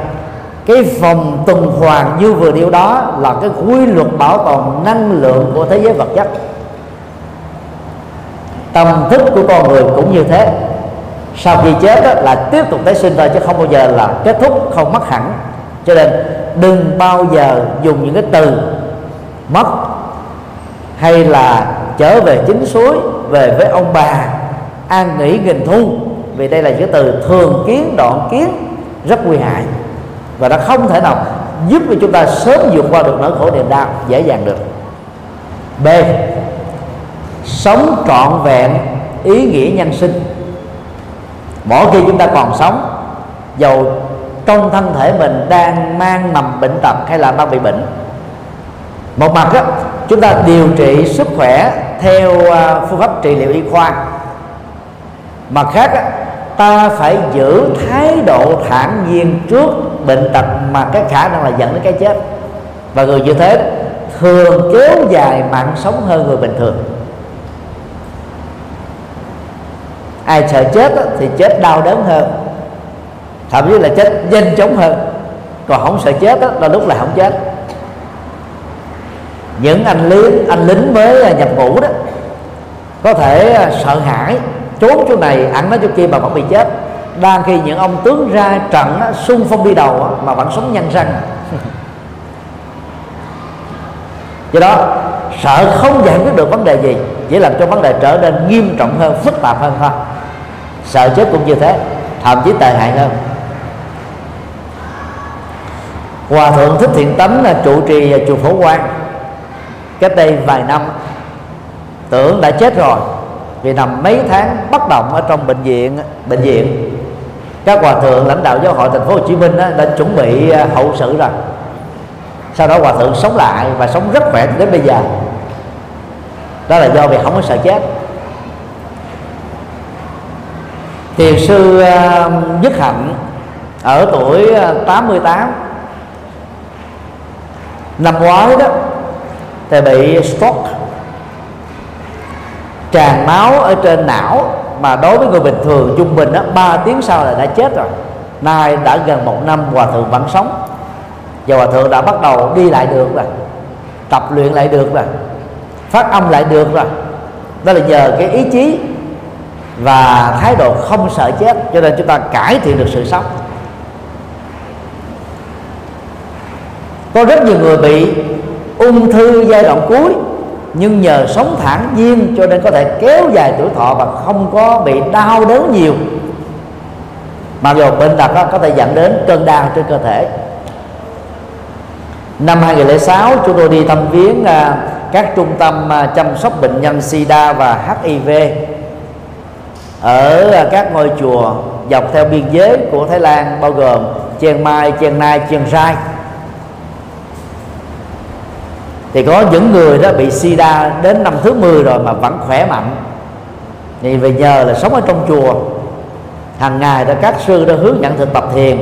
Cái vòng tuần hoàn như vừa điều đó là cái quy luật bảo tồn năng lượng của thế giới vật chất. Tâm thức của con người cũng như thế. Sau khi chết đó, là tiếp tục tái sinh thôi chứ không bao giờ là kết thúc không mất hẳn. Cho nên đừng bao giờ dùng những cái từ mất hay là trở về chính suối về với ông bà an nghỉ nghìn thu vì đây là chữ từ thường kiến đoạn kiến rất nguy hại. Và nó không thể nào giúp cho chúng ta sớm vượt qua được nỗi khổ niềm đau dễ dàng được. B. Sống trọn vẹn ý nghĩa nhân sinh. Mỗi khi chúng ta còn sống dầu trong thân thể mình đang mang mầm bệnh tật hay là đang bị bệnh một mặt á, chúng ta điều trị sức khỏe theo à, phương pháp trị liệu y khoa. Mặt khác á, ta phải giữ thái độ thản nhiên trước bệnh tật mà cái khả năng là dẫn đến cái chết. Và người như thế thường kéo dài mạng sống hơn người bình thường. Ai sợ chết thì chết đau đớn hơn thậm chí là chết nhanh chóng hơn. Còn không sợ chết đó, là lúc là không chết. Những anh lính anh lính mới à, nhập ngũ đó có thể à, sợ hãi trốn chỗ này, ăn nói chỗ kia mà vẫn bị chết. Đang khi những ông tướng ra trận xung phong đi đầu mà vẫn sống nhăn răng. [laughs] Do đó, sợ không giải quyết được vấn đề gì, chỉ làm cho vấn đề trở nên nghiêm trọng hơn, phức tạp hơn thôi. Sợ chết cũng như thế, thậm chí tệ hại hơn. Hòa thượng thích thiện tánh là trụ trì à, chùa phổ quang, cách đây vài năm, tưởng đã chết rồi vì nằm mấy tháng bất động ở trong bệnh viện bệnh viện. Các hòa thượng, lãnh đạo giáo hội thành phố Hồ Chí Minh đã chuẩn bị à, hậu sự rồi. Sau đó hòa thượng sống lại và sống rất khỏe đến bây giờ. Đó là do vì không có sợ chết. Thiền sư à, Nhất Hạnh ở tuổi à, 88 năm ngoái đó, thì bị stroke tràn máu ở trên não mà đối với người bình thường trung bình đó 3 tiếng sau là đã chết rồi. Nay đã gần một năm hòa thượng vẫn sống. Và hòa thượng đã bắt đầu đi lại được rồi, tập luyện lại được rồi, phát âm lại được rồi. Đó là nhờ cái ý chí và thái độ không sợ chết, cho nên chúng ta cải thiện được sự sống. Có rất nhiều người bị ung thư giai đoạn cuối nhưng nhờ sống thản nhiên cho nên có thể kéo dài tuổi thọ và không có bị đau đớn nhiều. Mặc dù bệnh tật có thể dẫn đến cơn đau trên cơ thể. Năm 2006 chúng tôi đi thăm viếng à, các trung tâm à, chăm sóc bệnh nhân SIDA và HIV ở à, các ngôi chùa dọc theo biên giới của Thái Lan bao gồm Chiang Mai, Chiang Nai, Chiang Rai thì có những người đó bị sida đến năm thứ 10 rồi mà vẫn khỏe mạnh. Thì vì nhờ là sống ở trong chùa. Hàng ngày đó các sư đã hướng dẫn thực tập thiền,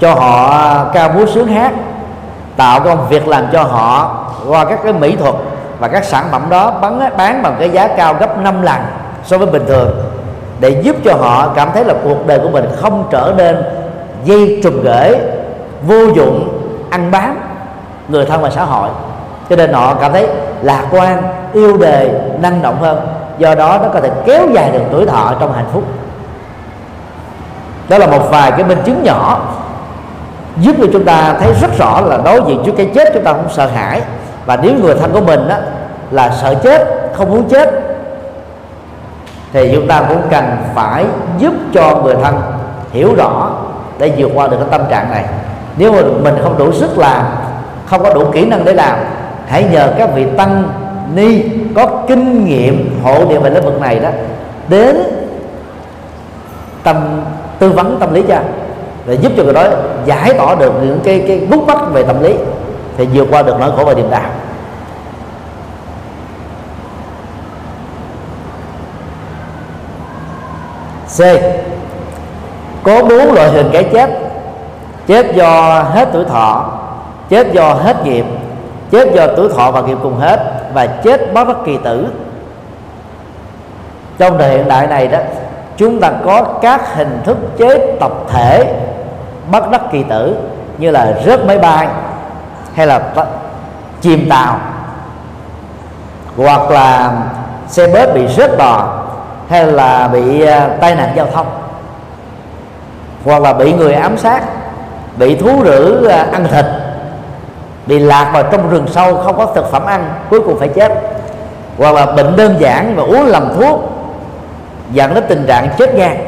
cho họ à, ca múa sướng hát, tạo công việc làm cho họ qua các cái mỹ thuật và các sản phẩm đó bán bán bằng cái giá cao gấp 5 lần so với bình thường, để giúp cho họ cảm thấy là cuộc đời của mình không trở nên dây trùm gửi vô dụng, ăn bám người thân và xã hội cho nên họ cảm thấy lạc quan, yêu đời năng động hơn. Do đó nó có thể kéo dài được tuổi thọ trong hạnh phúc. Đó là một vài cái minh chứng nhỏ, giúp cho chúng ta thấy rất rõ là đối diện trước cái chết chúng ta không sợ hãi. Và nếu người thân của mình đó là sợ chết, không muốn chết, thì chúng ta cũng cần phải giúp cho người thân hiểu rõ để vượt qua được cái tâm trạng này. Nếu mà mình không đủ sức làm, không có đủ kỹ năng để làm hãy nhờ các vị tăng ni có kinh nghiệm hộ niệm về lĩnh vực này đó đến tâm tư vấn tâm lý cho, để giúp cho người đó giải tỏa được những cái cái gút mắt về tâm lý, thì vượt qua được nỗi khổ và niềm đau. C. Có bốn loại hình cái chết. Chết do hết tuổi thọ, chết do hết nghiệp chết do tuổi thọ và nghiệp cùng hết và chết bất đắc kỳ tử. Trong đời hiện đại này đó, chúng ta có các hình thức chế tập thể bất đắc kỳ tử, như là rớt máy bay hay là chìm tàu, hoặc là xe bớt bị rớt đò hay là bị à, tai nạn giao thông, hoặc là bị người ám sát, bị thú rữ à, ăn thịt bị lạc vào trong rừng sâu không có thực phẩm ăn cuối cùng phải chết. Hoặc là bệnh đơn giản và uống lầm thuốc dẫn đến tình trạng chết ngang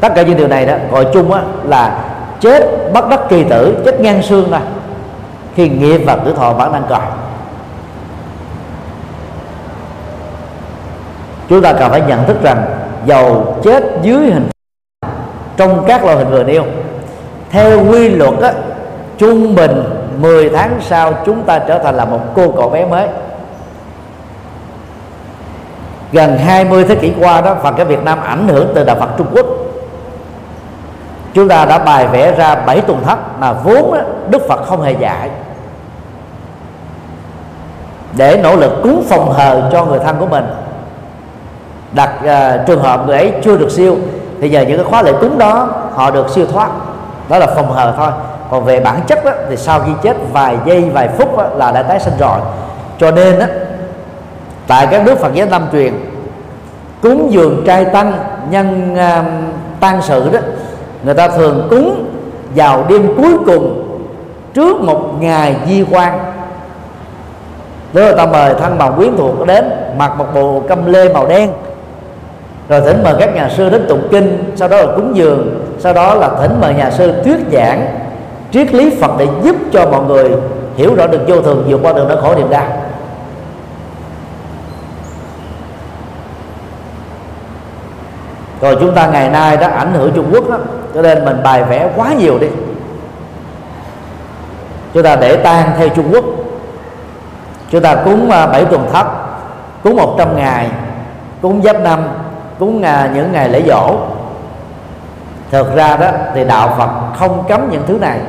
tất cả những điều này đó gọi chung á, là chết bất đắc kỳ tử chết ngang xương thôi. Khi nghiệp và tử thọ vẫn đang còn. Chúng ta cần phải nhận thức rằng dầu chết dưới hình trong các loại hình vừa nêu theo quy luật á, trung bình 10 tháng sau chúng ta trở thành là một cô cậu bé mới. Gần 20 thế kỷ qua đó Phật cái Việt Nam ảnh hưởng từ đạo Phật Trung Quốc. Chúng ta đã bài vẽ ra bảy tuần thất mà vốn đó, Đức Phật không hề dạy. Để nỗ lực cúng phòng hờ cho người thân của mình. Đặt uh, trường hợp người ấy chưa được siêu thì giờ những cái khóa lễ cúng đó họ được siêu thoát. Đó là phòng hờ thôi còn về bản chất đó, thì sau khi chết vài giây vài phút đó, là đã tái sinh rồi. Cho nên đó, tại các nước Phật giáo Nam truyền cúng dường trai tăng nhân à, uh, tăng sự đó người ta thường cúng vào đêm cuối cùng trước một ngày di quan. Nếu người ta mời thân bằng quyến thuộc đến mặc một bộ câm lê màu đen rồi thỉnh mời các nhà sư đến tụng kinh sau đó là cúng dường sau đó là thỉnh mời nhà sư thuyết giảng triết lý phật để giúp cho mọi người hiểu rõ được vô thường, vượt qua được nỗi khổ niềm đau. Rồi chúng ta ngày nay đã ảnh hưởng Trung Quốc đó, cho nên mình bài vẽ quá nhiều đi. Chúng ta để tan theo Trung Quốc. Chúng ta cúng à, bảy tuần thất, cúng 100 ngày, cúng giáp năm, cúng à, những ngày lễ dỗ. Thực ra đó thì đạo Phật không cấm những thứ này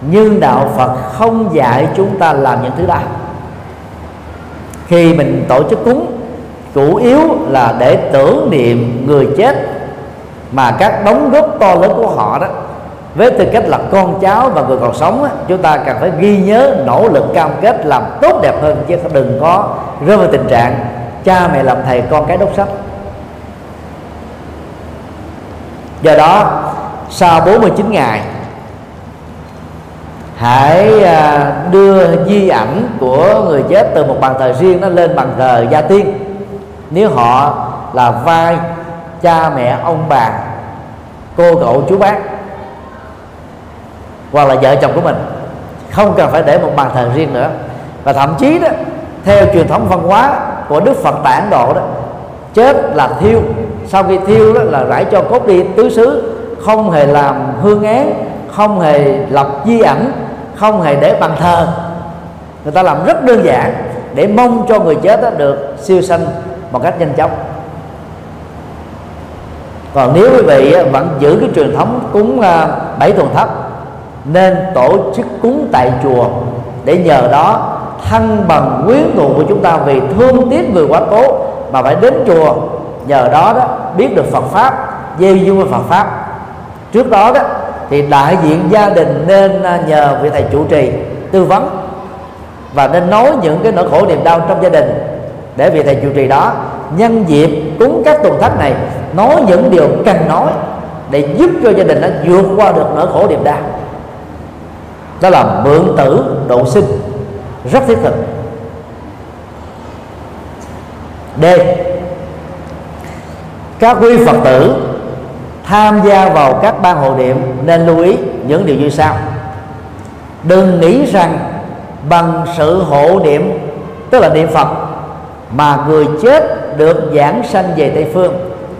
nhưng đạo Phật không dạy chúng ta làm những thứ đó. Khi mình tổ chức cúng chủ yếu là để tưởng niệm người chết mà các đóng góp to lớn của họ đó. Với tư cách là con cháu và người còn sống á, chúng ta cần phải ghi nhớ nỗ lực cam kết làm tốt đẹp hơn chứ đừng có rơi vào tình trạng cha mẹ làm thầy con cái đốt sách do đó sau 49 ngày hãy à, đưa di ảnh của người chết từ một bàn thờ riêng nó lên bàn thờ gia tiên. Nếu họ là vai cha mẹ, ông bà, cô cậu, chú bác, hoặc là vợ chồng của mình, không cần phải để một bàn thờ riêng nữa. Và thậm chí đó, theo truyền thống văn hóa của đức phật tại ấn độ đó, chết là thiêu, sau khi thiêu đó là rải cho cốt đi tứ xứ, không hề làm hương án, không hề lập di ảnh không hề để bàn thờ người ta làm rất đơn giản để mong cho người chết đó được siêu sanh một cách nhanh chóng. Còn nếu quý vị vẫn giữ cái truyền thống cúng à, bảy tuần thất, nên tổ chức cúng tại chùa để nhờ đó thăng bằng quyến ngụ của chúng ta vì thương tiếc người quá cố mà phải đến chùa. Nhờ đó đó biết được Phật pháp, gieo dung với Phật pháp. Trước đó đó thì đại diện gia đình nên à, nhờ vị thầy chủ trì tư vấn và nên nói những cái nỗi khổ niềm đau trong gia đình để vị thầy chủ trì đó nhân dịp cúng các tuần thất này nói những điều cần nói để giúp cho gia đình nó vượt qua được nỗi khổ niềm đau. Đó là mượn tử độ sinh, rất thiết thực. D. Các quý Phật tử tham gia vào các ban hộ niệm nên lưu ý những điều như sau. Đừng nghĩ rằng bằng sự hộ niệm tức là niệm Phật, mà người chết được giảng sanh về Tây phương.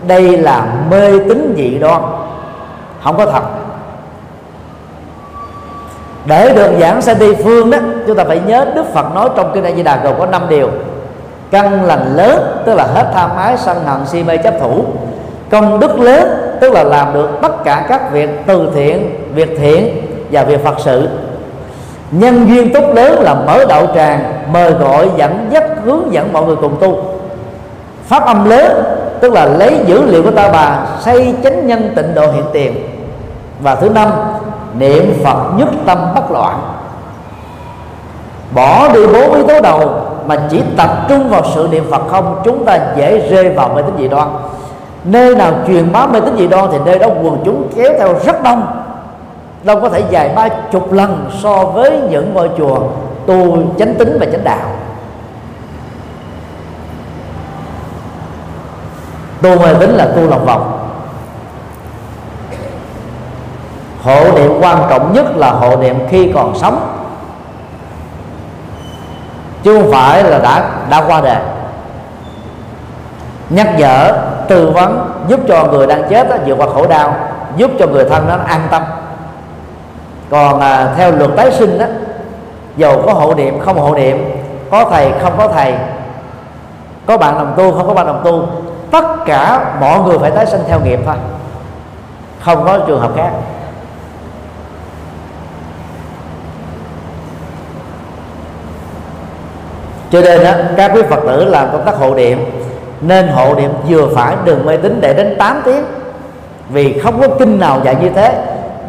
Đây là mê tín dị đoan. Không có thật. Để được giảng sanh Tây phương đó, chúng ta phải nhớ Đức Phật nói trong kinh A Di Đà gồm có năm điều. Căn lành lớn, tức là hết tham ái sân hận si mê chấp thủ. Công đức lớn tức là làm được tất cả các việc từ thiện, việc thiện và việc phật sự. Nhân duyên tốt lớn là mở đạo tràng, mời gọi, dẫn dắt, hướng dẫn mọi người cùng tu. Pháp âm lớn, tức là lấy dữ liệu của ta bà, xây chánh nhân tịnh độ hiện tiền. Và thứ năm, niệm phật nhất tâm bất loạn. Bỏ đi bốn yếu tố đầu mà chỉ tập trung vào sự niệm phật không, chúng ta dễ rơi vào mê tín dị đoan nơi nào truyền bá mê tín dị đoan thì nơi đó quần chúng kéo theo rất đông. Đâu có thể dài ba chục lần so với những ngôi chùa tu chánh tính và chánh đạo. Tu mê tín là tu lòng vòng. Hộ niệm quan trọng nhất là hộ niệm khi còn sống. Chứ không phải là đã đã qua đời. Nhắc nhở tư vấn giúp cho người đang chết đó, vượt qua khổ đau giúp cho người thân nó an tâm. Còn à, theo luật tái sinh đó dầu có hộ niệm không hộ niệm có thầy không có thầy có bạn đồng tu không có bạn đồng tu tất cả mọi người phải tái sinh theo nghiệp thôi. Không có trường hợp khác. Cho nên đó, các quý phật tử làm công tác hộ niệm nên hộ niệm vừa phải đừng mê tín để đến 8 tiếng. Vì không có kinh nào dạy như thế.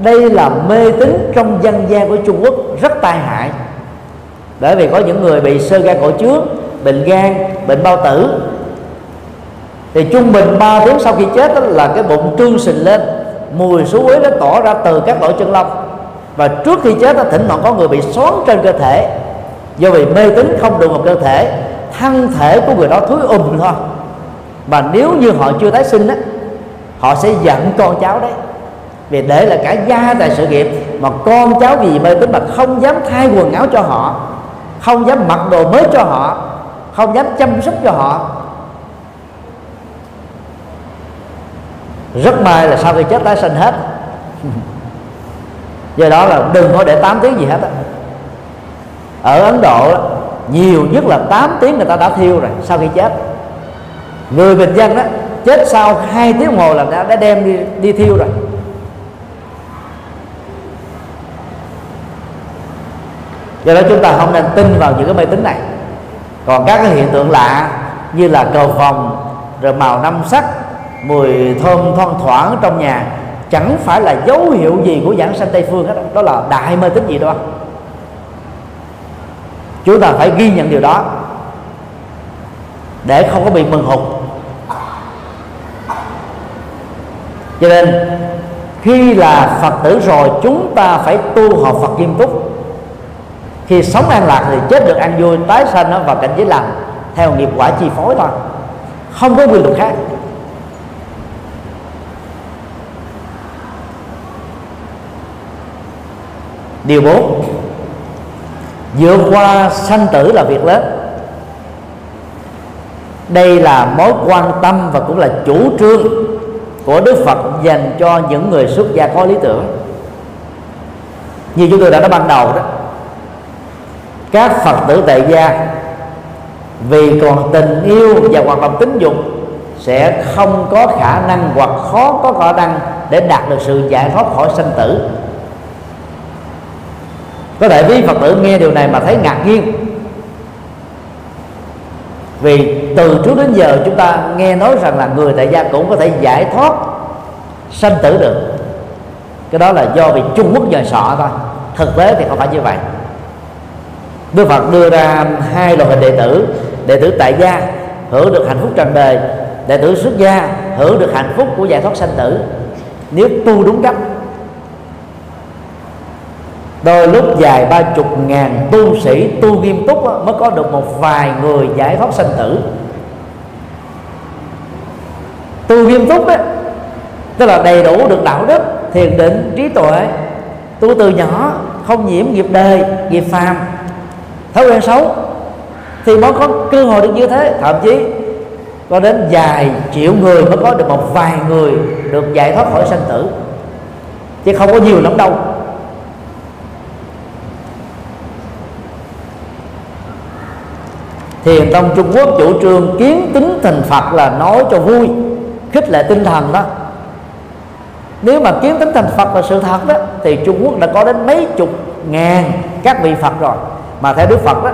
Đây là mê tín trong dân gian của Trung Quốc rất tai hại. Bởi vì có những người bị sơ gan cổ trước bệnh gan bệnh bao tử. Thì trung bình 3 tiếng sau khi chết đó là cái bụng trương sình lên mùi số quế nó tỏ ra từ các lỗ chân lông. Và trước khi chết đó, thỉnh thoảng có người bị xoắn trên cơ thể. Do vì mê tín không đụng vào cơ thể thân thể của người đó thúi ùm um thôi và nếu như họ chưa tái sinh á, họ sẽ giận con cháu đấy. Vì để là cả gia tài sự nghiệp, mà con cháu vì mê tín mà không dám thay quần áo cho họ, không dám mặc đồ mới cho họ, không dám chăm sóc cho họ. Rất may là sau khi chết tái sinh hết. [laughs] Do đó là đừng có để 8 tiếng gì hết á. Ở ấn độ nhiều nhất là 8 tiếng người ta đã thiêu rồi sau khi chết người bình dân đó chết sau hai tiếng đồng hồ là đã, đã đem đi đi thiêu rồi. Do đó chúng ta không nên tin vào những cái mê tín này. Còn các cái hiện tượng lạ như là cầu vòng rồi màu năm sắc mùi thơm thoang thoảng trong nhà chẳng phải là dấu hiệu gì của giảng sanh tây phương hết đó là đại mê tín gì đâu chúng ta phải ghi nhận điều đó để không có bị mừng hụt. Cho nên, khi là phật tử rồi, chúng ta phải tu học phật nghiêm túc. Khi sống an lạc thì chết được an vui, tái sanh và cảnh giới lành, theo nghiệp quả chi phối thôi. Không có quy luật khác. Điều 4 vượt qua sanh tử là việc lớn. Đây là mối quan tâm và cũng là chủ trương của Đức Phật dành cho những người xuất gia có lý tưởng. Như chúng tôi đã nói ban đầu đó, các phật tử tại gia vì còn tình yêu và hoạt động tính dục sẽ không có khả năng hoặc khó có khả năng để đạt được sự giải thoát khỏi sanh tử. Có thể quý phật tử nghe điều này mà thấy ngạc nhiên vì từ trước đến giờ chúng ta nghe nói rằng là người tại gia cũng có thể giải thoát, sanh tử được. Cái đó là do vì trung quốc giờ sọ thôi. Thực tế thì không phải như vậy. Đức Phật đưa ra hai loại hình đệ tử. Đệ tử tại gia, hưởng được hạnh phúc trần đời đệ tử xuất gia, hưởng được hạnh phúc của giải thoát sanh tử. Nếu tu đúng cách đôi lúc dài ba chục ngàn tu sĩ tu nghiêm túc mới có được một vài người giải thoát sanh tử. Tu nghiêm túc đó, tức là đầy đủ được đạo đức thiền định trí tuệ. Tu từ nhỏ không nhiễm nghiệp đề nghiệp phàm. Thói quen xấu thì mới có cơ hội được như thế. Thậm chí có đến vài triệu người mới có được một vài người được giải thoát khỏi sanh tử. Chứ không có nhiều lắm đâu. Thiền tông trung quốc chủ trương kiến tính thành phật là nói cho vui khích lệ tinh thần đó. Nếu mà kiến tính thành phật là sự thật đó thì trung quốc đã có đến mấy chục ngàn các vị phật rồi. Mà theo đức phật đó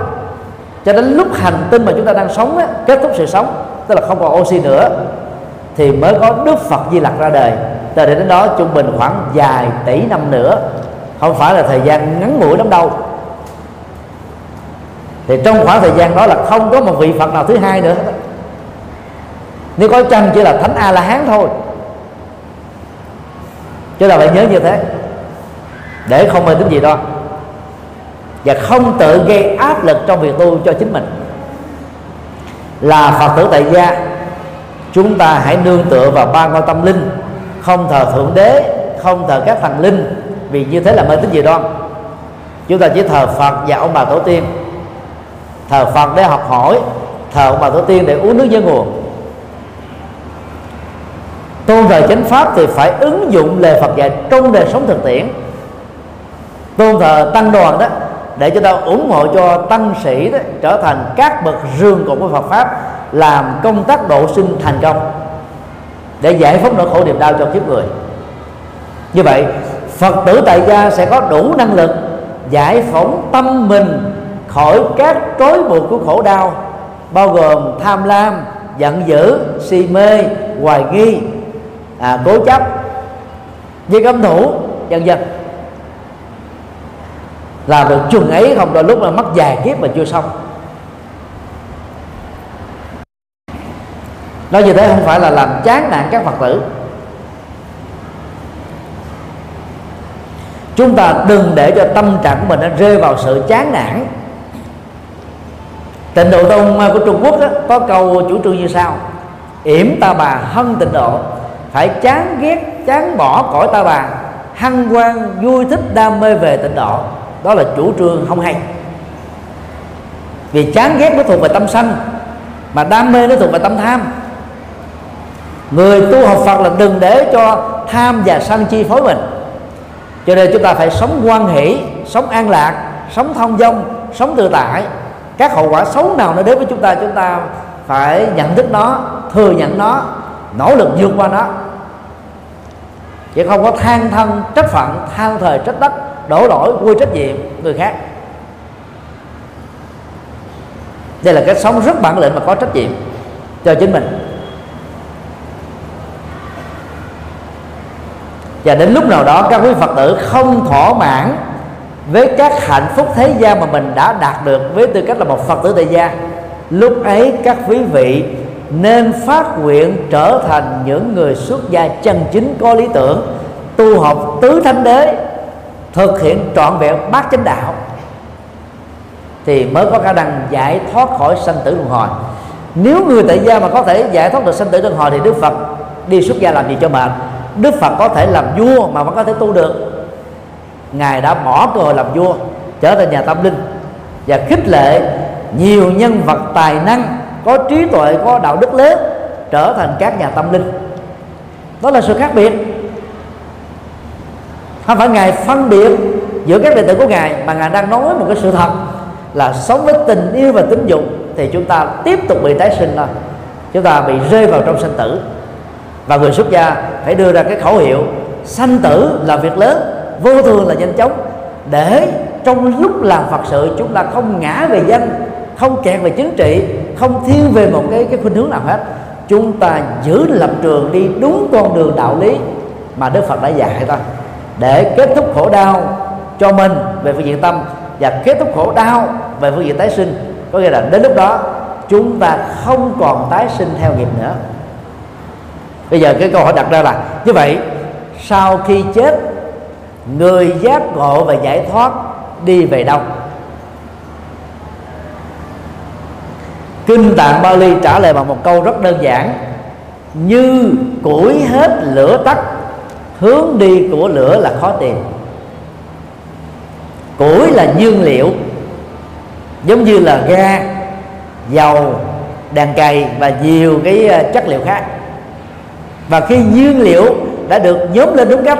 cho đến lúc hành tinh mà chúng ta đang sống đó, kết thúc sự sống tức là không còn oxy nữa thì mới có đức phật di lặc ra đời. Từ đến đó trung bình khoảng vài tỷ năm nữa. Không phải là thời gian ngắn ngủi lắm đâu thì trong khoảng thời gian đó là không có một vị phật nào thứ hai nữa. Nếu có chăng chỉ là thánh a la hán thôi. Chúng ta phải nhớ như thế. Để không mê tính gì đó. Và không tự gây áp lực trong việc tu cho chính mình. Là phật tử tại gia, chúng ta hãy nương tựa vào ba ngôi tâm linh. Không thờ thượng đế, không thờ các thần linh. Vì như thế là mê tín dị đoan chúng ta chỉ thờ phật và ông bà tổ tiên thờ phật để học hỏi thờ ông bà tổ tiên để uống nước với nguồn. Tôn thờ chánh pháp thì phải ứng dụng lời Phật dạy trong đời sống thực tiễn. Tôn thờ tăng đoàn đó để cho ta ủng hộ cho tăng sĩ đó, trở thành các bậc rương của của Phật pháp làm công tác độ sinh thành công để giải phóng nỗi khổ niềm đau cho kiếp người. Như vậy Phật tử tại gia sẽ có đủ năng lực giải phóng tâm mình khỏi các trói buộc của khổ đau bao gồm tham lam giận dữ si mê hoài nghi à, cố chấp với cấm thủ dần dần làm được chừng ấy không đôi lúc là mất dài kiếp mà chưa xong. Nói như thế không phải là làm chán nản các phật tử. Chúng ta đừng để cho tâm trạng của mình nó rơi vào sự chán nản tịnh độ tông à, của trung quốc đó, có câu chủ trương như sau. Yểm ta bà hân tịnh độ phải chán ghét chán bỏ cõi ta bà. Hăng quan vui thích đam mê về tịnh độ. Đó là chủ trương không hay. Vì chán ghét nó thuộc về tâm sanh mà đam mê nó thuộc về tâm tham. Người tu học phật là đừng để cho tham và sân chi phối mình. Cho nên chúng ta phải sống quan hỷ sống an lạc sống thông dong sống tự tại các hậu quả xấu nào nó đến với chúng ta chúng ta phải nhận thức nó, thừa nhận nó, nỗ lực vượt qua nó. Chứ không có than thân trách phận, than thời trách đất, đổ lỗi quy trách nhiệm người khác. Đây là cái sống rất bản lĩnh và có trách nhiệm cho chính mình. Và đến lúc nào đó các quý phật tử không thỏa mãn với các hạnh phúc thế gian mà mình đã đạt được, với tư cách là một phật tử tại gia, lúc ấy các quý vị nên phát nguyện trở thành những người xuất gia chân chính có lý tưởng, tu học tứ thánh đế, thực hiện trọn vẹn bát chánh đạo. Thì mới có khả năng giải thoát khỏi sanh tử luân hồi. Nếu người tại gia mà có thể giải thoát được sanh tử luân hồi thì đức phật đi xuất gia làm gì cho mệt? Đức phật có thể làm vua mà vẫn có thể tu được ngài đã bỏ cơ hội làm vua, trở thành nhà tâm linh và khích lệ nhiều nhân vật tài năng, có trí tuệ, có đạo đức lớn, trở thành các nhà tâm linh. Đó là sự khác biệt. Không phải ngài phân biệt giữa các đệ tử của ngài, mà ngài đang nói một cái sự thật là sống với tình yêu và tính dục thì chúng ta tiếp tục bị tái sinh thôi. Chúng ta bị rơi vào trong sanh tử. Và người xuất gia phải đưa ra cái khẩu hiệu sanh tử là việc lớn vô thường là nhanh chóng. Để trong lúc làm phật sự, chúng ta không ngã về danh, không kẹt về chính trị, không thiên về một cái cái khuynh hướng nào hết. Chúng ta giữ lập trường đi đúng con đường đạo lý mà đức phật đã dạy ta để kết thúc khổ đau cho mình về phương diện tâm và kết thúc khổ đau về phương diện tái sinh, có nghĩa là đến lúc đó chúng ta không còn tái sinh theo nghiệp nữa. Bây giờ cái câu hỏi đặt ra là như vậy, sau khi chết người giác ngộ và giải thoát đi về đâu? Kinh tạng Bali trả lời bằng một câu rất đơn giản. Như củi hết lửa tắt, hướng đi của lửa là khó tìm. Củi là nhiên liệu, giống như là ga, dầu, đàn cày và nhiều cái ờ, chất liệu khác. Và khi nhiên liệu đã được nhóm lên đúng cách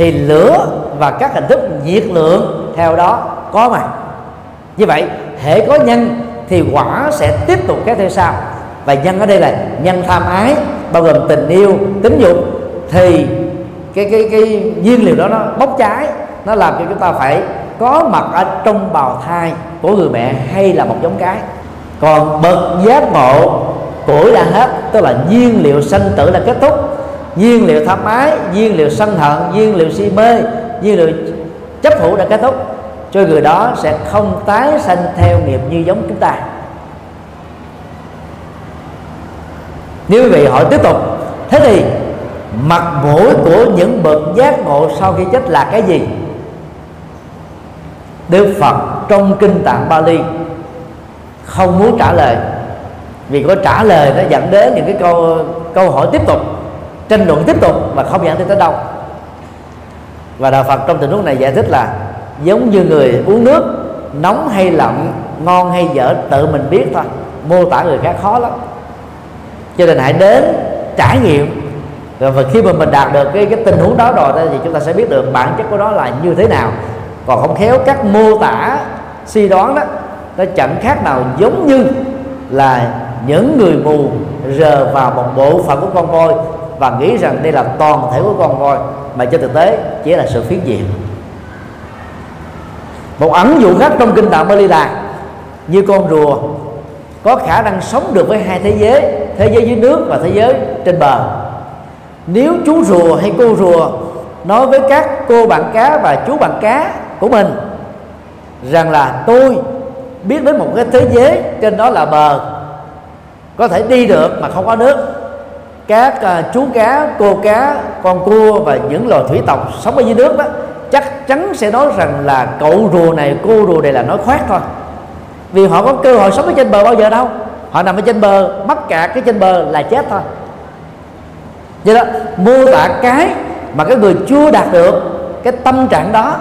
thì lửa và các hình thức nhiệt lượng theo đó có mặt. Như vậy hệ có nhân thì quả sẽ tiếp tục kéo theo sau. Và nhân ở đây là nhân tham ái, bao gồm tình yêu, tính dục, thì cái cái cái nhiên liệu đó nó bốc cháy. Nó làm cho chúng ta phải có mặt ở trong bào thai của người mẹ hay là một giống cái. Còn bậc giác ngộ tuổi đã hết, tức là nhiên liệu sanh tử đã kết thúc nhiên liệu tham ái nhiên liệu sân hận nhiên liệu si mê nhiên liệu chấp thủ đã kết thúc. Cho người đó sẽ không tái sanh theo nghiệp như giống chúng ta. Nếu quý vị hỏi tiếp tục. Thế thì, mặt mũi của những bậc giác ngộ sau khi chết là cái gì? Đức Phật trong kinh tạng Bali không muốn trả lời. Vì có trả lời nó dẫn đến những cái câu câu hỏi tiếp tục tranh luận tiếp tục mà không dẫn tới đâu. Và đạo Phật trong tình huống này giải thích là, giống như người uống nước, nóng hay lạnh, ngon hay dở, tự mình biết thôi, mô tả người khác khó lắm. Cho nên hãy đến trải nghiệm. Và khi mà mình đạt được cái cái tình huống đó rồi thì chúng ta sẽ biết được bản chất của nó là như thế nào. Còn không khéo các mô tả, suy đoán đó, nó chẳng khác nào giống như là những người mù rờ vào một bộ phận của con voi và nghĩ rằng đây là toàn thể của con voi, mà trên thực tế chỉ là sự phiến diện. Một ẩn dụ khác trong kinh tạng Bali là như con rùa có khả năng sống được với hai thế giới thế giới dưới nước và thế giới trên bờ. Nếu chú rùa hay cô rùa nói với các cô bạn cá và chú bạn cá của mình rằng là tôi biết đến một cái thế giới trên đó là bờ, có thể đi được mà không có nước các à, chú cá, cô cá, con cua và những loài thủy tộc sống ở dưới nước đó, chắc chắn sẽ nói rằng là cậu rùa này, cô rùa này là nói khoác thôi. Vì họ có cơ hội sống ở trên bờ bao giờ đâu. Họ nằm ở trên bờ, mắc cả cái trên bờ là chết thôi. Vậy đó, mô tả cái mà cái người chưa đạt được cái tâm trạng đó,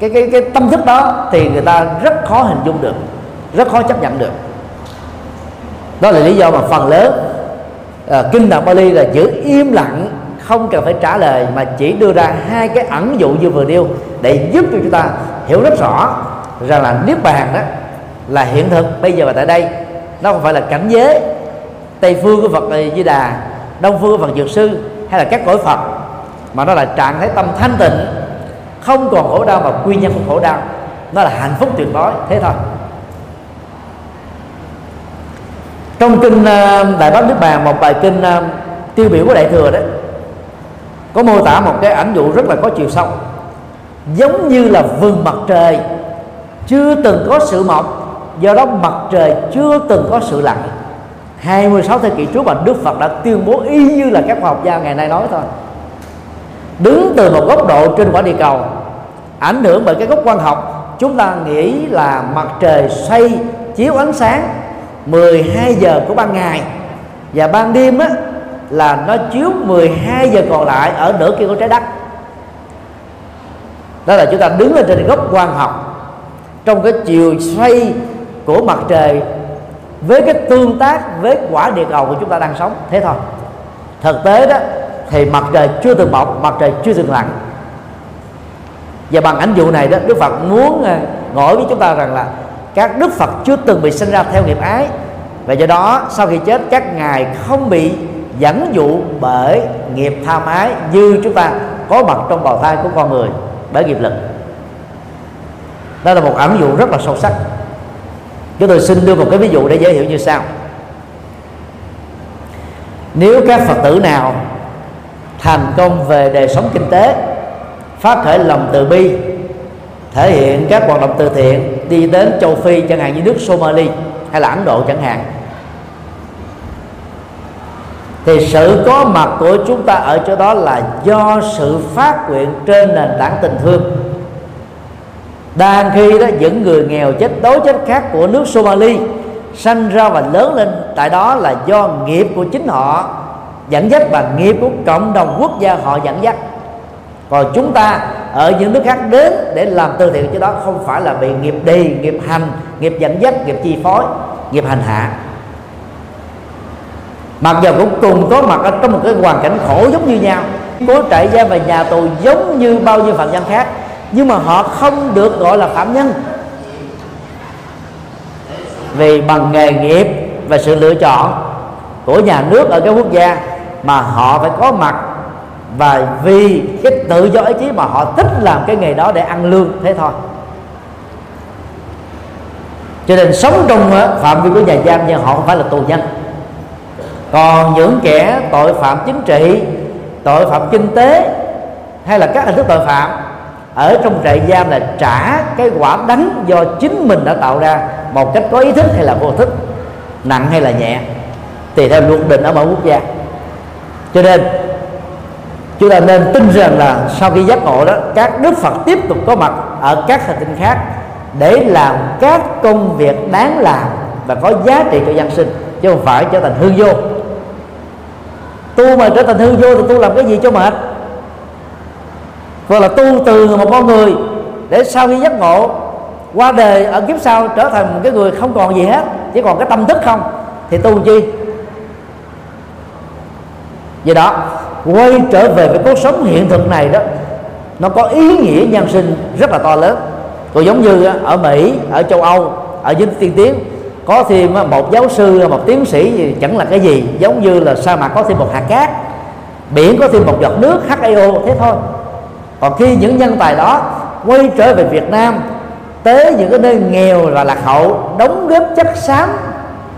cái cái cái tâm thức đó thì người ta rất khó hình dung được, rất khó chấp nhận được. Đó là lý do mà phần lớn à, kinh đạo Bali là giữ im lặng không cần phải trả lời mà chỉ đưa ra hai cái ẩn dụ như vừa nêu để giúp cho chúng ta hiểu rất rõ rằng là niết bàn đó là hiện thực bây giờ và tại đây. Nó không phải là cảnh giới tây phương của phật di đà đông phương của phật dược sư hay là các cõi phật mà nó là trạng thái tâm thanh tịnh không còn khổ đau mà quy nhân của khổ đau. Nó là hạnh phúc tuyệt đối thế thôi. Trong kinh ờ, đại bát niết bàn, một bài kinh ờ, tiêu biểu của đại thừa đấy, có mô tả một cái ảnh dụ rất là có chiều sâu. Giống như là vườn mặt trời, chưa từng có sự mọc, do đó mặt trời chưa từng có sự lặn. 26 thế kỷ trước mà Đức Phật đã tuyên bố y như là các khoa học gia ngày nay nói thôi. Đứng từ một góc độ trên quả địa cầu, ảnh hưởng bởi cái góc quan học, chúng ta nghĩ là mặt trời xoay chiếu ánh sáng 12 giờ của ban ngày. Và ban đêm á, là nó chiếu 12 giờ còn lại ở nửa kia của trái đất. Đó là chúng ta đứng ở trên góc quan học. Trong cái chiều xoay của mặt trời, với cái tương tác, với quả địa cầu của chúng ta đang sống, thế thôi. Thực tế đó, thì mặt trời chưa từng mọc, mặt trời chưa từng lặn. Và bằng ảnh dụ này đó, đức phật muốn à, ngỏ với chúng ta rằng là các đức phật chưa từng bị sinh ra theo nghiệp ái. Và do đó, sau khi chết, các ngài không bị dẫn dụ bởi nghiệp tham ái như chúng ta có mặt trong bào thai của con người bởi nghiệp lực. Đó là một ẩn dụ rất là sâu sắc. Chúng tôi xin đưa một cái ví dụ để dễ hiểu như sau. Nếu các phật tử nào thành công về đời sống kinh tế, phát khởi lòng từ bi, thể hiện các hoạt động từ thiện đi đến châu phi chẳng hạn như nước somali hay là ấn độ chẳng hạn. Thì sự có mặt của chúng ta ở chỗ đó là do sự phát nguyện trên nền tảng tình thương. Đang khi đó những người nghèo chết đói chết khác của nước Somali sanh ra và lớn lên tại đó là do nghiệp của chính họ dẫn dắt và nghiệp của cộng đồng quốc gia họ dẫn dắt. Còn chúng ta ở những nước khác đến để làm từ thiện cho đó không phải là bị nghiệp đi, nghiệp hành, nghiệp dẫn dắt, nghiệp chi phối, nghiệp hành hạ. Mặc dù cũng cùng có mặt ở trong một cái hoàn cảnh khổ giống như nhau có trại giam và nhà tù giống như bao nhiêu phạm nhân khác, nhưng mà họ không được gọi là phạm nhân. Vì bằng nghề nghiệp và sự lựa chọn của nhà nước ở các quốc gia mà họ phải có mặt và vì cái tự do ý chí mà họ thích làm cái nghề đó để ăn lương thế thôi. Cho nên sống trong ờ, phạm vi của nhà giam nhưng họ không phải là tù nhân. Còn những kẻ tội phạm chính trị, tội phạm kinh tế hay là các hình thức tội phạm, ở trong trại giam là trả cái quả đắng do chính mình đã tạo ra một cách có ý thức hay là vô thức, nặng hay là nhẹ, tùy theo luật định ở mỗi quốc gia. Cho nên chúng ta nên tin rằng là sau khi giác ngộ đó, các đức phật tiếp tục có mặt ở các hành tinh khác để làm các công việc đáng làm và có giá trị cho dân sinh, chứ không phải trở thành hư vô. Tu mà trở thành hư vô thì tu làm cái gì cho mệt? Gọi là tu từ một con người để sau khi giác ngộ, qua đời ở kiếp sau trở thành một cái người không còn gì hết, chỉ còn cái tâm thức không, thì tu chi? Vì đó quay trở về với cuộc sống hiện thực này đó nó có ý nghĩa nhân sinh rất là to lớn. Còn giống như ở mỹ ở châu âu ở dưới tiên tiến có thêm một giáo sư một tiến sĩ gì chẳng là cái gì giống như là sa mạc có thêm một hạt cát biển có thêm một giọt nước HIO thế thôi. Còn khi những nhân tài đó quay trở về Việt Nam tới những cái nơi nghèo và lạc hậu đóng góp chất xám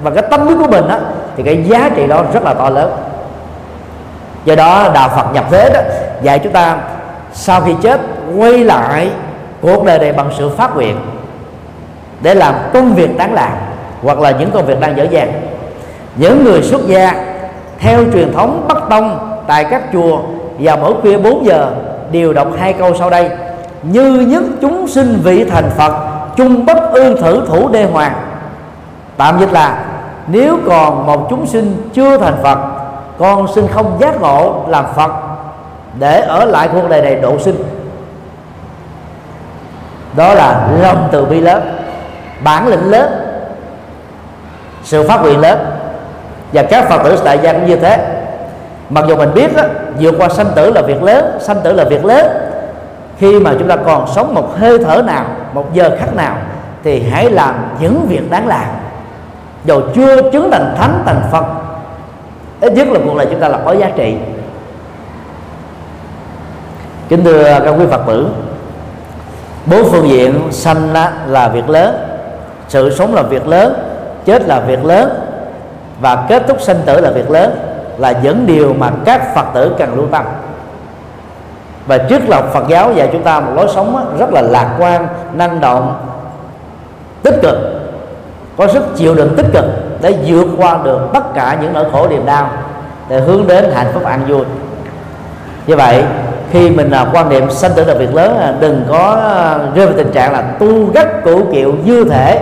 và cái tâm huyết của mình đó, thì cái giá trị đó rất là to lớn do đó đạo Phật nhập thế đó, dạy chúng ta sau khi chết quay lại cuộc đời này bằng sự phát nguyện để làm công việc đáng làm hoặc là những công việc đang dở dàng những người xuất gia theo truyền thống bắc tông tại các chùa vào mỗi khuya 4 giờ đều đọc hai câu sau đây. Như nhất chúng sinh vị thành phật, chung bất ư thử thủ đê hoàng. Tạm dịch là, nếu còn một chúng sinh chưa thành phật con xin không giác ngộ làm phật để ở lại cuộc đời này độ sinh. Đó là lòng từ bi lớn bản lĩnh lớn sự phát nguyện lớn. Và các phật tử tại gia cũng như thế. Mặc dù mình biết đó, vượt qua sanh tử là việc lớn sanh tử là việc lớn. Khi mà chúng ta còn sống một hơi thở nào một giờ khắc nào thì hãy làm những việc đáng làm. Dù chưa chứng thành thánh thành phật ít nhất là cuộc đời chúng ta là có giá trị. Kính thưa các quý phật tử, bốn phương diện sanh là việc lớn, sự sống là việc lớn, chết là việc lớn, và kết thúc sanh tử là việc lớn là những điều mà các phật tử cần lưu tâm. Và trước lọc Phật giáo dạy chúng ta một lối sống rất là lạc quan, năng động, tích cực, có sức chịu đựng tích cực để vượt qua được tất cả những nỗi khổ niềm đau để hướng đến hạnh phúc an vui. Như vậy khi mình là quan niệm sanh tử là việc lớn à, đừng có rơi vào tình trạng là tu gắt cũ kiệu dư thể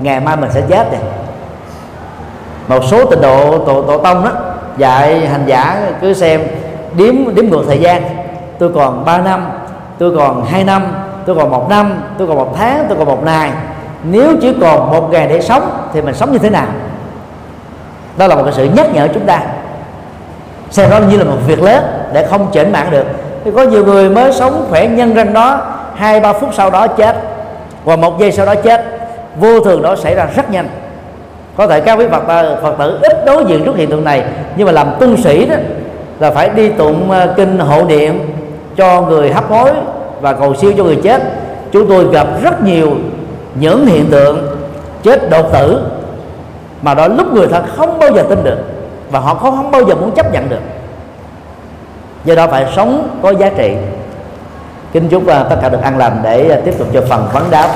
ngày mai mình sẽ chết này một số tình độ tổ, tổ tông đó dạy hành giả cứ xem điếm điếm ngược thời gian. Tôi còn 3 năm tôi còn 2 năm tôi còn một năm tôi còn một tháng tôi còn một ngày. Nếu chỉ còn một ngày để sống thì mình sống như thế nào? Đó là một cái sự nhắc nhở chúng ta. Xem đó như là một việc lớn để không chểnh mạng được. Thì có nhiều người mới sống khỏe nhân ranh đó hai ba phút sau đó chết và một giây sau đó chết vô thường đó xảy ra rất nhanh. Có thể các quý phật tử, phật tử ít đối diện trước hiện tượng này nhưng mà làm tu sĩ đó là phải đi tụng ờ, kinh hộ niệm cho người hấp hối và cầu siêu cho người chết. Chúng tôi gặp rất nhiều những hiện tượng chết đột tử mà đó lúc người ta không bao giờ tin được. Và họ không không bao giờ muốn chấp nhận được. Do đó phải sống có giá trị. Kính chúc à, tất cả được an lành để à, tiếp tục cho phần vấn đáp.